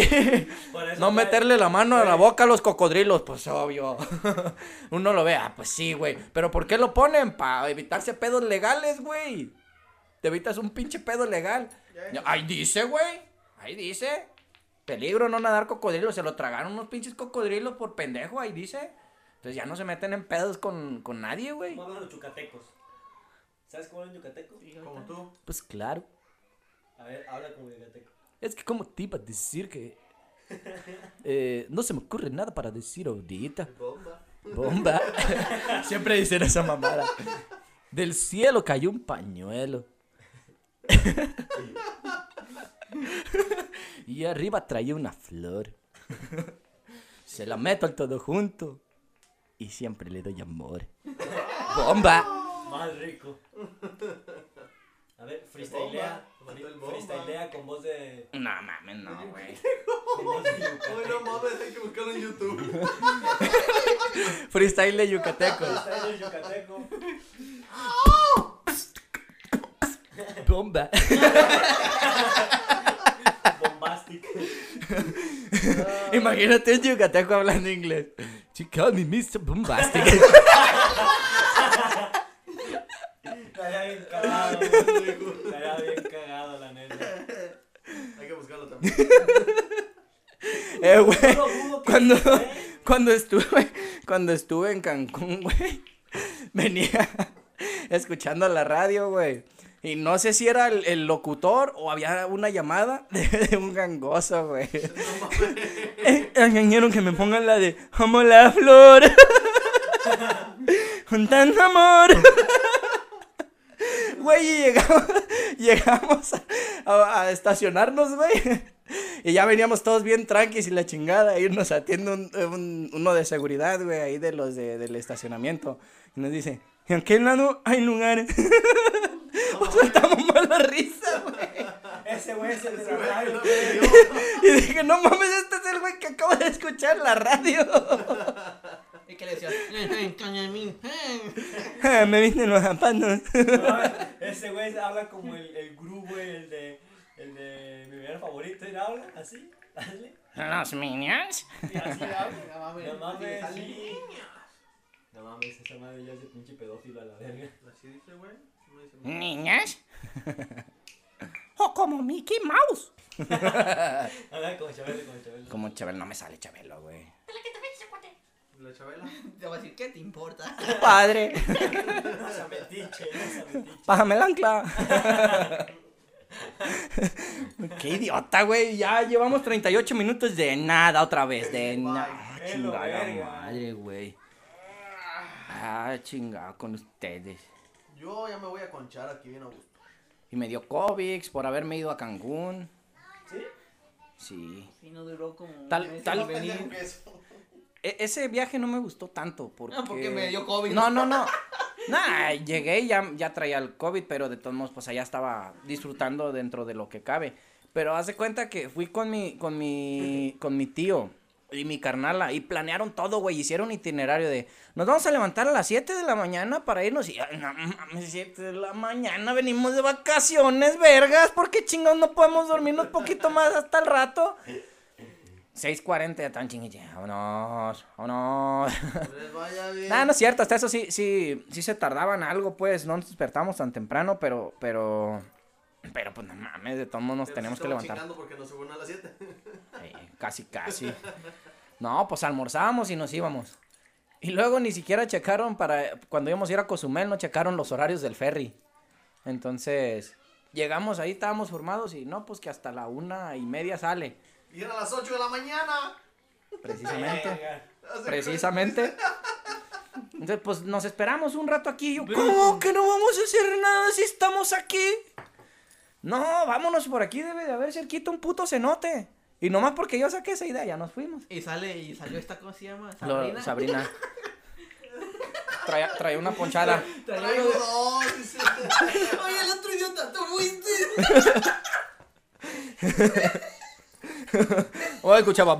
no meterle la mano a la boca a los cocodrilos, pues obvio. Uno lo ve, ah, pues sí, güey. Pero ¿por qué lo ponen? Para evitarse pedos legales, güey. Te evitas un pinche pedo legal. Ahí dice, güey. Ahí dice. Peligro no nadar cocodrilos. Se lo tragaron unos pinches cocodrilos por pendejo, ahí dice. Entonces ya no se meten en pedos con, con nadie, güey. ¿Cómo hablan los yucatecos? ¿Sabes cómo hablan yucatecos? Como tú. Pues claro. A ver, habla como yucateco. Es que como te iba a decir que... eh, no se me ocurre nada para decir ahorita. Bomba. Bomba. Siempre dicen esa mamada. Del cielo cayó un pañuelo. y arriba traía una flor. Se la meto al todo junto. Y siempre le doy amor. Bomba. Más rico. A ver, freestylea. Freestylea con voz de. No mames, no, güey. Con voz de Ay, yucateco. no mames, hay que buscarlo en YouTube. Freestyle de yucateco. Freestyle yucateco. Bomba. Bombastic. Imagínate un yucateco hablando inglés. Chica, mi Mr. Bombastic. Estaría bien cagado. Estaría bien cagado, la neta. Hay que buscarlo también. eh, güey. Cuando, cuando estuve, cuando estuve en Cancún, güey, venía escuchando la radio, güey. Y no sé si era el, el locutor o había una llamada de, un gangoso, güey. Ingeniero, que me pongan la de Amo la flor. Con tanto amor. Güey, y llegamos, llegamos a, a- a estacionarnos, güey. Y ya veníamos todos bien tranquis y la chingada. Y nos atiende un- un- uno de seguridad, güey, ahí de los de- del estacionamiento. Y nos dice, ¿en qué lado hay lugares? Nos soltamos mal la risa, güey. Ese güey es el de la radio. Y dije, no mames, este es el güey que acabo de escuchar la radio. Y que le decía, "Eh, eh". Ah, Me visten los zapatos. No, Ese güey habla como el, el gurú, güey, el de, el de mi villano favorito. ¿Y habla así? Hazle. Los minions. Y así habla. No mames, No mames, sí. No mames, esa madre ya es de pinche pedófilo a la verga. Así dice, güey. Niñas. O como Mickey Mouse. Como Chabelo, como Chabelo. Como Chabelo, no me sale Chabelo, güey. La chabela. Te va a decir, ¿qué te importa? Padre, pásame el ancla. Qué idiota, güey. Ya llevamos 38 minutos de nada otra vez. De nada. Bye. Chingada madre, güey. Ah, chingada con ustedes. Yo ya me voy a conchar aquí bien a gusto. Y me dio COVID por haberme ido a Cancún. ¿Sí? Sí. Y no duró como. un Tal- mes tal- en venir. E- ese viaje no me gustó tanto porque... Ah, porque me dio COVID. No, no, no. Nah, llegué y ya, ya traía el COVID, pero de todos modos, pues allá estaba disfrutando dentro de lo que cabe. Pero haz de cuenta que fui con mi, con mi, con mi tío y mi carnala y planearon todo, güey. Hicieron itinerario de, nos vamos a levantar a las 7 de la mañana para irnos. Y, no mames, 7 de la mañana, venimos de vacaciones, vergas. ¿Por qué chingados no podemos dormirnos poquito más hasta el rato? 6.40 ya tan chingue, vámonos, vámonos. Les vaya bien. Ah, no es cierto, hasta eso sí, sí, sí se tardaban algo, pues, no nos despertamos tan temprano, pero, pero, pero, pues, no mames, de todos modos nos Pero sí que levantar. porque nos suben a las 7. Eh, casi, casi. No, pues almorzábamos y nos íbamos. Y luego ni siquiera checaron para, cuando íbamos a ir a Cozumel, no checaron los horarios del ferry. Entonces, llegamos ahí, estábamos formados y no, pues que hasta la una y media sale, Y eran las 8 de la mañana. precisamente. Precisamente. Entonces, pues nos esperamos un rato aquí. y Yo, ¿cómo que no vamos a hacer nada si estamos aquí? No, vámonos por aquí, debe de haber cerquita un puto cenote. Y nomás porque yo saqué esa idea, ya nos fuimos. Y sale, y salió esta, ¿cómo se llama? Lo- Sabrina. Sabrina. Traía, traía una ponchada. Traigo dos. Oye, el otro idiota, tú fuiste. O escuchaba.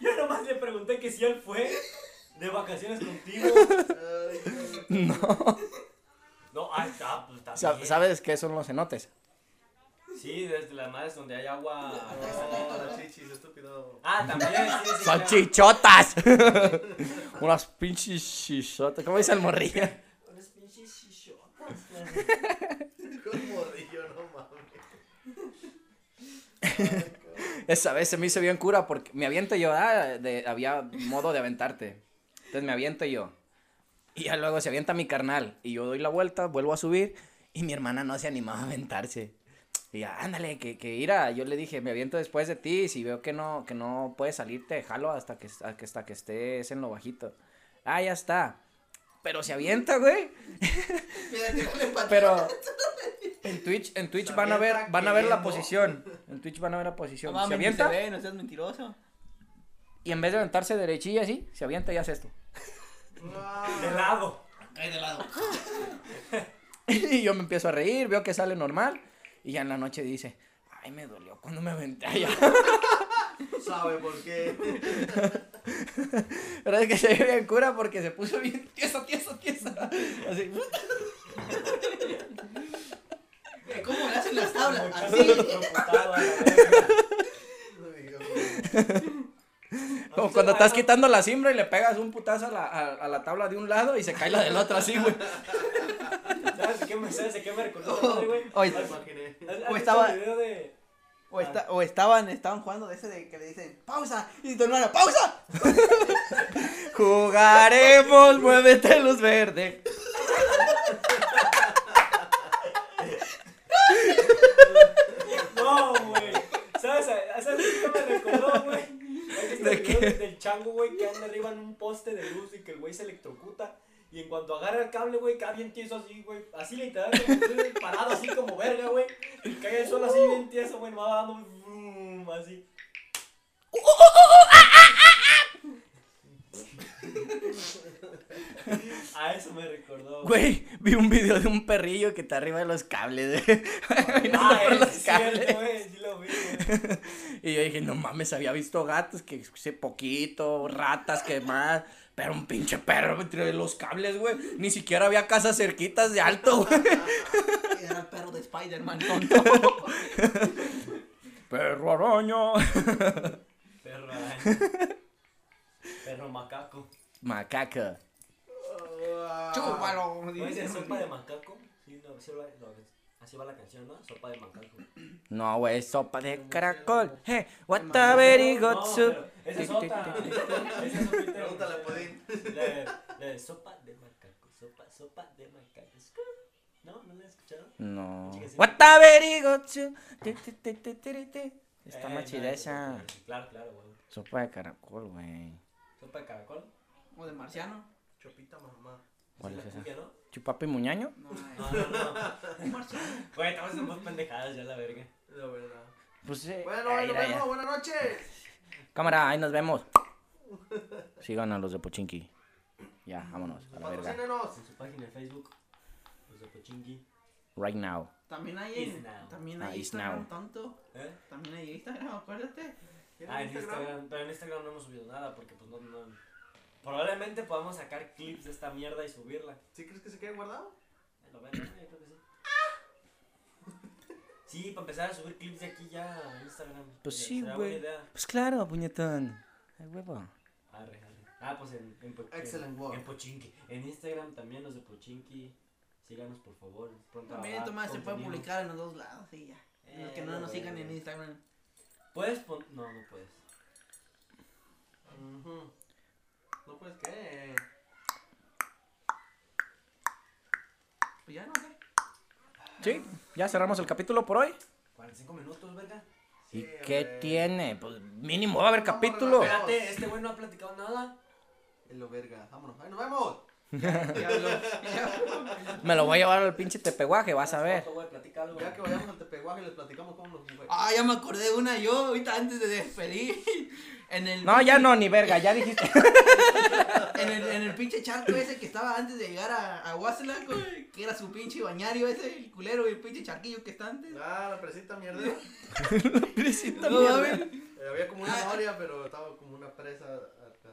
Yo nomás le pregunté que si él fue de vacaciones contigo. Ay. No, ah, está, pues está Sa-. ¿Sabes qué son los cenotes? Sí, desde las madres donde hay agua. no, chichis, estúpido. Ah, también, sí, sí. Son claro. chichotas. Unas pinches chichotas. ¿Cómo dice el morrillo? Unas pinches chichotas, Con morrillo, no mames. Esa vez se me hizo bien cura porque me aviento yo, ah, de, había modo de aventarte. Entonces me aviento yo. Y ya luego se avienta mi carnal. Y yo doy la vuelta, vuelvo a subir. Y mi hermana no se animaba a aventarse. Y ya, ándale, que, que ira. Yo le dije, me aviento después de ti. Si veo que no, que no puedes salir, te jalo hasta que, hasta que- hasta que estés en lo bajito. Ah, ya está. Pero se avienta, güey. Pero en Twitch, en Twitch van a ver, van a ver la posición. En Twitch van a ver la posición. se avienta. ve, no seas mentiroso. Y en vez de aventarse derechilla así, se avienta y hace esto. De lado. Cae de lado. y yo me empiezo a reír, veo que sale normal. Y ya en la noche dice, ay, me dolió cuando me aventé allá. ¿Sabe por qué? Pero es que se ve bien cura porque se puso bien tiesa, tiesa, tiesa. Así. ¿Cómo le hacen las tablas? Así. Como cuando estás quitando la cimbra y le pegas un putazo a la, a, a la tabla de un lado y se cae la del otro así, güey. ¿Sabes de qué me, sabes de qué me recordó, güey? Oye, Me imaginé. ¿Has- has O estaba- el video de... O, esta- o estaban, estaban jugando de ese de que le dicen, pausa, y tu hermana, pausa. Jugaremos, muévete luz verde. No, güey. ¿Sabes? ¿Sabes qué me recordó, güey? ¿Has visto ¿De el video qué? del- chango, güey, que anda arriba en un poste de luz y que el güey se electrocuta? Y en cuanto agarra el cable, güey, cae bien tieso así, güey. Así literal, como estoy parado así como verga, güey. Y cae el suelo así bien tieso, güey, nomás va dando vroom, así. A eso me recordó. Güey, vi un video de un perrillo que está arriba de los cables. güey. Caminando Ah, por es los cierto, güey, sí lo vi, güey. Y yo dije, no mames, había visto gatos que sé poquito, ratas que más. Pero un pinche perro entre los cables, güey. Ni siquiera había casas cerquitas de alto, güey. Era el perro de Spider-Man, tonto. Perro araña. Perro araña. Perro macaco. Macaca. Chúpalo. ¿No dice. es sopa de macaco? Sí, no, sí, va- no, así va la canción, ¿no? Sopa de macaco. No, güey, sopa de caracol. Hey, what the very good No, soup. pero esa es otra. Esa es otra. Pregúntale a Pudín. La, la de sopa de macaco. Sopa, sopa de macaco. ¿No? ¿No la has escuchado? No. What the very good soup. Está Eh, más no, chida esa. Claro, claro, güey. Sopa de caracol, güey. Sopa de caracol. O de marciano. Chopita mamá. ¿Cuál es esa? cuya, ¿no? ¿Chupapi muñaño? No, No, no, no. un marciano. Güey, estamos haciendo más pendejadas ya, la verga. La verdad. Pues sí. Bueno, Ay, ahí nos vemos. Buenas noches. Cámara, ahí nos vemos. Sigan a los de Pochinki. Ya, vámonos, a la verga. En su página de Facebook, los de Pochinki. Right now. También hay Is en, now. también Ah, hay is Instagram, now. tonto. ¿Eh? También hay Instagram, acuérdate. ¿Tienen Ah, en Instagram, pero en Instagram no hemos subido nada porque pues no, no. Probablemente podamos sacar clips de esta mierda y subirla. ¿Sí crees que se quede guardado? Eh, Lo ven, ¿no? Yo creo que sí. Sí, para empezar a subir clips de aquí ya a Instagram. Pues Eh, sí, será güey. idea. Pues claro, puñetón. Ay, huevo. Arre, arre. Ah, pues en, en, Po- Excellent en, work. en Pochinki. En Instagram también los de Pochinki. Síganos por favor. Pronto También habrá Tomás se puede contenido. publicar en los dos lados y ya. los que Eh, no no, nos sigan en Instagram. ¿Puedes pon... No, no puedes. Ujú. No puedes que. Pues ya no sé. Sí, ya cerramos el capítulo por hoy. 45 minutos, verga. ¿Y Sí, qué hombre. tiene? Pues mínimo va a haber capítulo. Espérate, este güey no ha platicado nada. En lo verga. Vámonos. ¡Ahí nos vemos! Ya lo- ya- Me lo voy a llevar al pinche tepeguaje, vas a ver. Ya que vayamos al Tepeguaje les platicamos cómo nos fue. Ah, ya me acordé de una yo, ahorita antes de despedir. En el No, ya no, ni verga, ya dijiste. En el, en el pinche charco ese que estaba antes de llegar a, a que era su pinche bañario ese, el culero y el pinche charquillo que está antes. Ah, la presita mierda. No, mames. Eh, había como una noria, pero estaba como una presa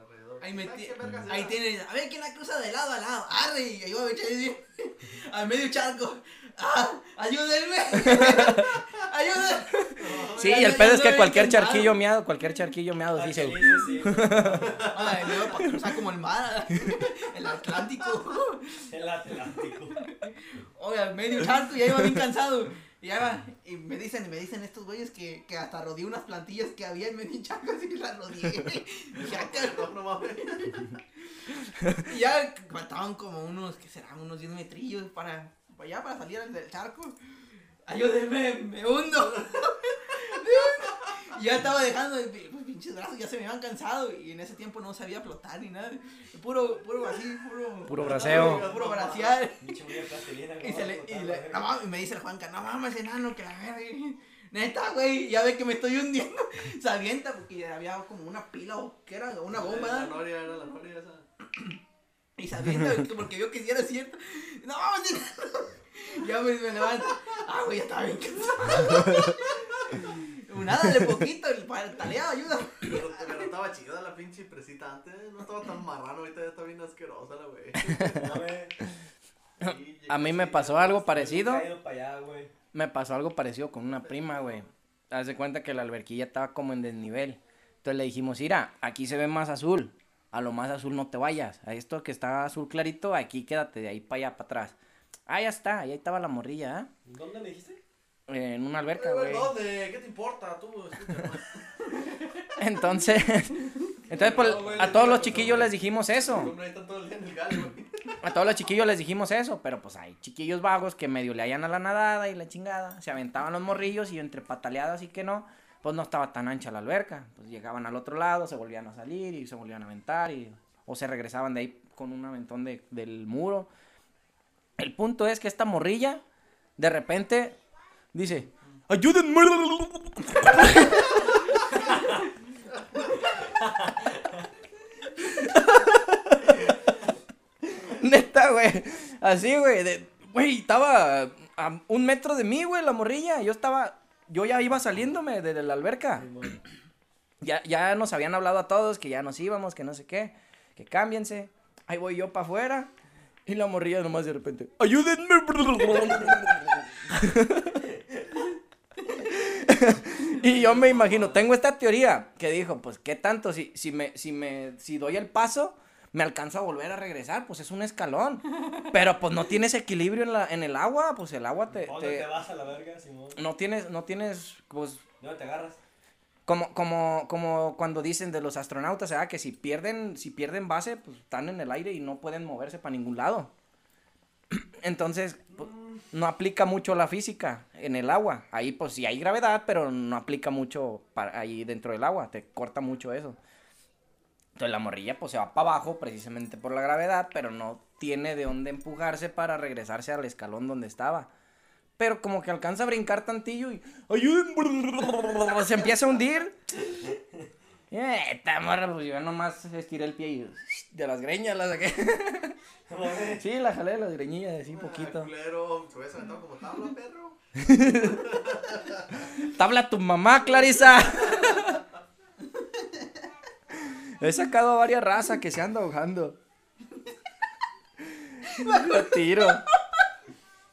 alrededor. Ahí, me ¿Sabes ti- qué vergas ahí era? tiene, a ver quién la cruza de lado a lado. Arre, y yo me a medio charco. Ah, ayúdenme. Ayúdenme. Sí, y el pedo es que cualquier intentado. charquillo meado, cualquier charquillo meado Ah, dice. sí, sí, sí. Ay, me voy para cruzar como el mar, el Atlántico. El Atlántico. Oiga, medio charco, ya iba bien cansado. Y ya iba, y me dicen, me dicen estos güeyes que, que hasta rodeé unas plantillas que había en medio charco, así las rodeé. Y ya, No, no mames. y ya faltaban como unos, ¿qué serán? Unos 10 metrillos para, para allá, para salir del charco. Ayúdenme, me hundo. Y ya estaba dejando, pues pinches brazos ya se me habían cansado y en ese tiempo no sabía flotar ni nada. Puro, puro así, puro. Puro braceo. Puro bracear. Y, se le, y le- la no mames, y me dice el Juanca, no mames, enano, que la verga. Neta, güey, ya ve que me estoy hundiendo. Se avienta porque había como una pila o qué era, una bomba. La ¿verdad? noria era la noria esa. Y se avienta que- porque vio que sí era cierto. No mames, enano. Ya me, me levanta. Ah, güey, ya estaba bien cansado. Nada, de poquito, el taleado ayuda. Pero, pero estaba chida la pinche presita antes. No estaba tan marrano, ahorita ya está bien asquerosa la güey. A ver, Sí, A mí me pasó algo parecido. allá. Me pasó algo parecido con una prima, güey. Haz de cuenta que la alberquilla estaba como en desnivel. Entonces le dijimos, mira, aquí se ve más azul. A lo más azul no te vayas. A esto que está azul clarito, aquí quédate de ahí para allá, para atrás. Ah, ya está, ahí estaba la morrilla, ¿ah? ¿Dónde me dijiste? Eh, En una alberca, güey. ¿Dónde? ¿Qué te importa? Tú. Entonces, entonces pues, a todos los chiquillos les dijimos eso. A todos los chiquillos les dijimos eso, pero pues hay chiquillos vagos que medio le hallan a la nadada y la chingada. Se aventaban los morrillos y entre pataleadas y que no, pues no estaba tan ancha la alberca. Pues llegaban al otro lado, se volvían a salir y se volvían a aventar y, o se regresaban de ahí con un aventón de- del muro. El punto es que esta morrilla, de repente, dice, ayúdenme. Neta, güey. Así, güey. Güey, estaba a un metro de mí, güey, la morrilla. Yo estaba. Yo ya iba saliéndome de, de la alberca. Ya, ya nos habían hablado a todos que ya nos íbamos, que no sé qué. Que cámbiense. Ahí voy yo para afuera. Y la morrilla nomás de repente. ¡Ayúdenme! y yo me imagino, tengo esta teoría que dijo, pues qué tanto, si, si me, si me, si doy el paso, me alcanzo a volver a regresar, pues es un escalón. Pero pues no tienes equilibrio en, la, en el agua, pues el agua te, ¿Dónde te- te vas a la verga, Simón? no tienes, no tienes, pues, ¿Dónde te agarras? Como, como, como cuando dicen de los astronautas, ¿verdad? Que si pierden, si pierden base, pues están en el aire y no pueden moverse para ningún lado. Entonces, pu- no aplica mucho la física en el agua. Ahí, pues, sí hay gravedad, pero no aplica mucho para ahí dentro del agua. Te corta mucho eso. Entonces, la morrilla, pues, se va para abajo precisamente por la gravedad, pero no tiene de dónde empujarse para regresarse al escalón donde estaba. Pero como que alcanza a brincar tantillo y... Se empieza a hundir. Eh, esta morra, pues yo nomás estiré el pie y de las greñas la saqué. Sí, la jalé de las greñillas, así poquito. culero, hubiese aventado como tabla, perro. Tabla tu mamá, Clarisa. He sacado a varias razas que se andan ahogando. Lo tiro.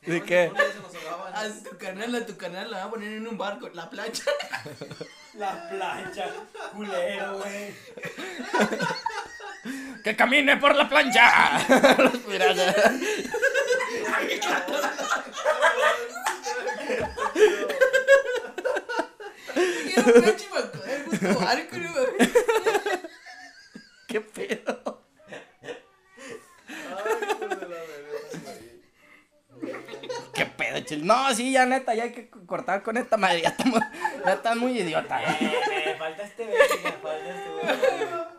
¿De qué? ¿Dónde se nos ahogaban? A tu canal, a tu canal la va a poner en un barco, la plancha. La plancha, culero, güey. ¡Que camine por la plancha! Los piratas. Plancha barco, mames. ¿Qué pedo? Ay, hijo de la verga, güey. No, sí, ya neta, ya hay que cortar con esta madre. Ya estamos, ya están muy idiota. Eh, me falta este verga, falta este verga.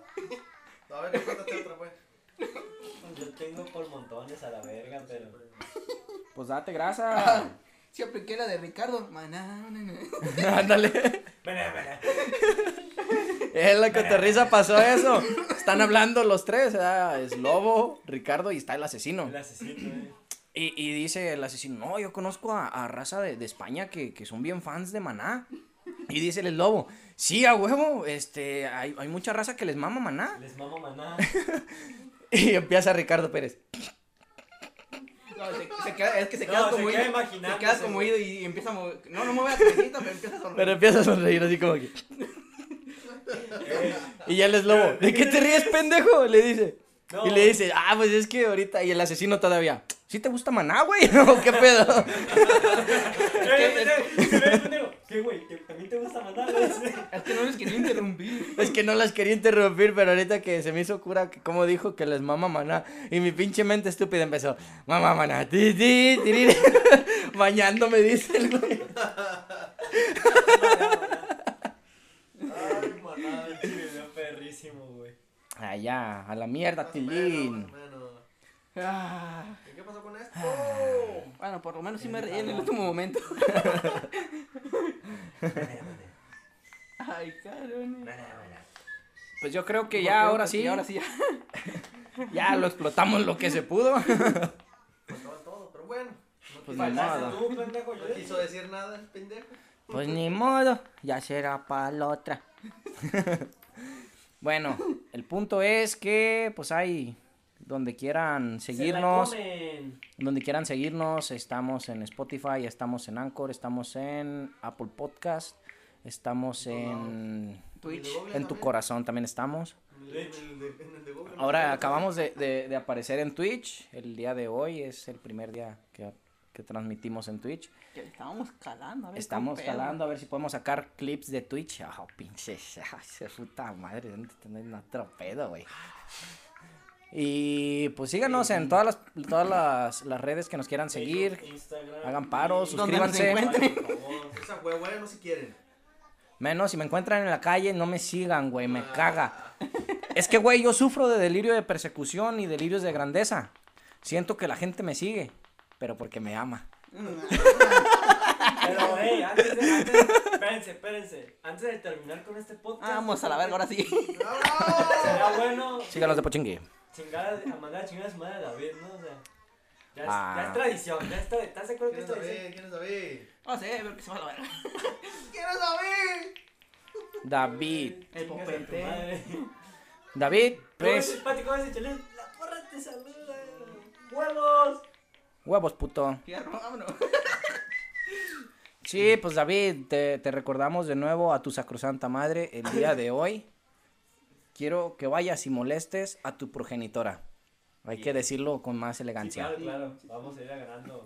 A ver, cuéntate otra, pues. Yo tengo por montones a la verga, pero. Pues date grasa. Sí apliqué la de Ricardo. Maná. Ándale. Vene, vene. En la cotorriza pasó eso. Están hablando los tres, ¿verdad? es Lobo, Ricardo y está el asesino. El asesino, eh. Y, y dice el asesino, no, yo conozco a, a raza de, de España que, que son bien fans de Maná. Y dice el lobo, sí, a huevo, este, hay, hay mucha raza que les mama Maná. Les mamo maná. Y empieza Ricardo Pérez. No, se, se queda, es que se No, queda se como queda ido. Se queda como ido y empieza a mover. No, no mueve la cabecita, pero empieza a sonreír. Pero empieza a sonreír así como que. Eh, Y ya el es lobo, ¿de qué te ríes, pendejo? Le dice. No. Y le dice, ah, pues es que ahorita. Y el asesino todavía, ¿sí te gusta Maná, güey? ¿O qué pedo? ¿Qué, güey? ¿Que ¿También te gusta maná? Dice. Es que no les quería interrumpir. Es que no las quería interrumpir, pero ahorita que se me hizo cura, que como dijo que les mama maná. Y mi pinche mente estúpida empezó, mamá maná, ti, ti, tiriri". bañándome, dice el güey. Ay, maná. Video perrísimo, güey. Allá, a la mierda, Tilín. Bueno, Ah, ¿y qué pasó con esto? bueno, por lo menos sí me reí en el último momento. Ay, cabrón. Pues yo creo que ya, ahora sí, Ahora sí, ya. ya lo explotamos lo que se pudo. Faltaba todo, pero bueno. No Pues ni modo. tú, pendejo. Yo no quiso decir nada el pendejo. Pues ni modo, ya será para la otra. bueno, el punto es que, pues hay, donde quieran seguirnos, Se donde quieran seguirnos, estamos en Spotify, estamos en Anchor, estamos en Apple Podcast, estamos en, Twitch. en tu corazón también estamos. Ahora acabamos de, de- de aparecer en Twitch, el día de hoy es el primer día que, que transmitimos en Twitch. Que estábamos calando, a ver. Estamos jalando a ver si podemos sacar clips de Twitch. Oh, pinche, se puta madre, ¿dónde tenés otro pedo, güey? Y pues síganos en todas las todas las, las redes que nos quieran seguir. Instagram. Hagan paro, y- Donde nos suscríbanse. no si quieren. Menos si me encuentran en la calle, no me sigan, güey, me caga. Es que, güey, yo sufro de delirio de persecución y delirios de grandeza. Siento que la gente me sigue, pero porque me ama. Pero, hey, antes de. Antes, espérense, espérense. Antes de terminar con este podcast. Ah, vamos a la verga, ahora sí. Sería bueno. Síganos de Pochingue. Chingar a, mandar a chingar a su madre a David, ¿no? O sea. Ya es, Ah. ya es tradición, ya está. ¿Estás de acuerdo que ¿Quién es es tradición? David? ¿Quién es David? No sé, veo que se va a la verga. ¿Quién es David? David. El popete. David, ¿Cómo pues. dices, Pati? ¿Cómo dices, Chelín? La porra te saluda. ¡Huevos! Huevos, puto. Fierro, vámonos. Sí, pues David, te, te recordamos de nuevo a tu sacrosanta madre el día de hoy. Quiero que vayas y molestes a tu progenitora. Hay que decirlo con más Sí, elegancia. claro, claro. Vamos a ir ganando.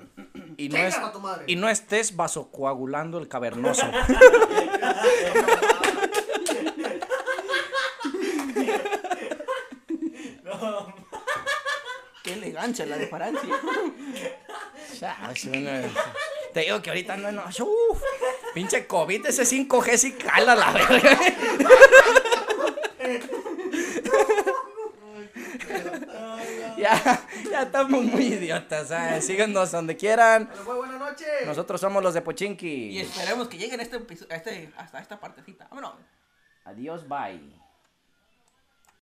Y, no es- Chinga a tu madre. y no estés vasocoagulando el cavernoso. No, Qué elegancia la de Francia. Ya, es una- Te digo que ahorita no, no, uf, pinche COVID, ese 5G sí cala la verga. ya, ya estamos muy idiotas, ¿sabes? Síganos donde quieran. Bueno, buenas noches. Nosotros somos los de Y Pochinki. esperemos que lleguen a este, a este, hasta esta partecita. Vámonos. Adiós, bye.